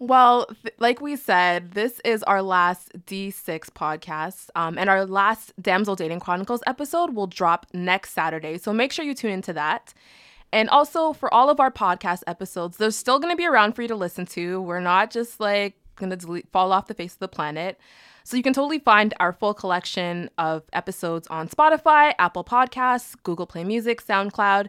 Well, th- like we said, this is our last D6 podcast. Um, and our last Damsel Dating Chronicles episode will drop next Saturday. So make sure you tune into that. And also, for all of our podcast episodes, they're still going to be around for you to listen to. We're not just like going to delete, fall off the face of the planet. So you can totally find our full collection of episodes on Spotify, Apple Podcasts, Google Play Music, SoundCloud.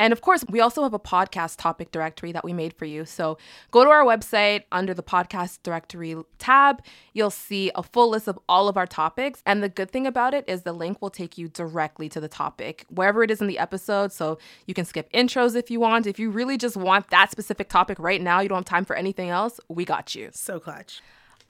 And of course, we also have a podcast topic directory that we made for you. So go to our website under the podcast directory tab. You'll see a full list of all of our topics. And the good thing about it is the link will take you directly to the topic, wherever it is in the episode. So you can skip intros if you want. If you really just want that specific topic right now, you don't have time for anything else, we got you. So clutch.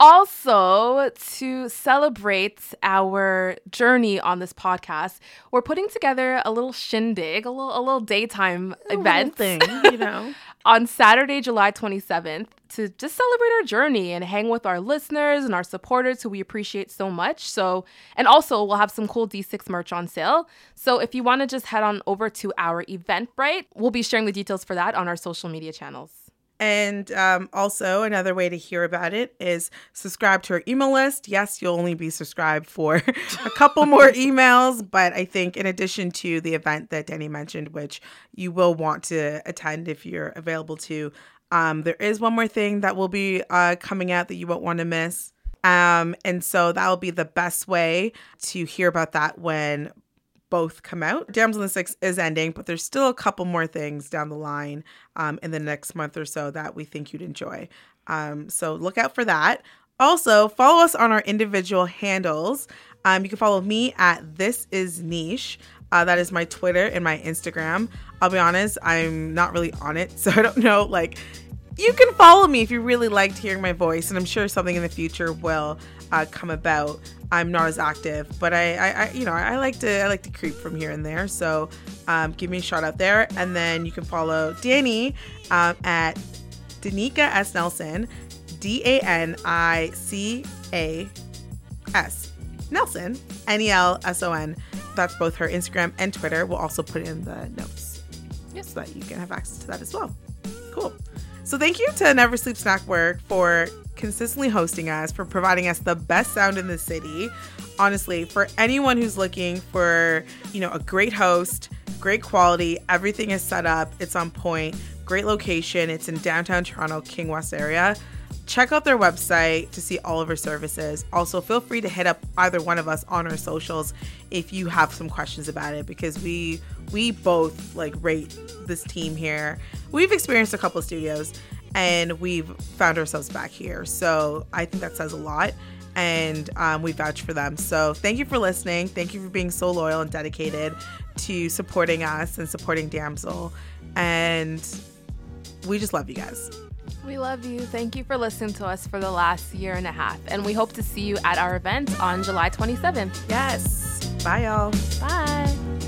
Also, to celebrate our journey on this podcast, we're putting together a little shindig, a little a little daytime event thing, you know. on Saturday, July 27th to just celebrate our journey and hang with our listeners and our supporters who we appreciate so much. So, and also we'll have some cool D6 merch on sale. So, if you want to just head on over to our Eventbrite, we'll be sharing the details for that on our social media channels. And um, also, another way to hear about it is subscribe to our email list. Yes, you'll only be subscribed for a couple more emails, but I think in addition to the event that Danny mentioned, which you will want to attend if you're available to, um, there is one more thing that will be uh, coming out that you won't want to miss. Um, and so that will be the best way to hear about that when both come out. Damsel in the Six is ending, but there's still a couple more things down the line um, in the next month or so that we think you'd enjoy. Um, so look out for that. Also, follow us on our individual handles. Um, you can follow me at This Is Nish. Uh, that is my Twitter and my Instagram. I'll be honest, I'm not really on it, so I don't know. Like, you can follow me if you really liked hearing my voice, and I'm sure something in the future will uh, come about. I'm not as active, but I, I, I, you know, I like to, I like to creep from here and there. So, um, give me a shout out there, and then you can follow Danny um, at Danica S Nelson, D A N I C A S Nelson, N E L S O N. That's both her Instagram and Twitter. We'll also put in the notes Yes. so that you can have access to that as well. Cool. So thank you to Never Sleep Snack Work for consistently hosting us, for providing us the best sound in the city. Honestly, for anyone who's looking for, you know, a great host, great quality, everything is set up, it's on point, great location, it's in downtown Toronto, King West area. Check out their website to see all of our services. Also, feel free to hit up either one of us on our socials if you have some questions about it because we we both like rate this team here. We've experienced a couple studios and we've found ourselves back here. So I think that says a lot and um, we vouch for them. So thank you for listening. Thank you for being so loyal and dedicated to supporting us and supporting Damsel. And we just love you guys. We love you. Thank you for listening to us for the last year and a half. And we hope to see you at our event on July 27th. Yes. Bye, y'all. Bye.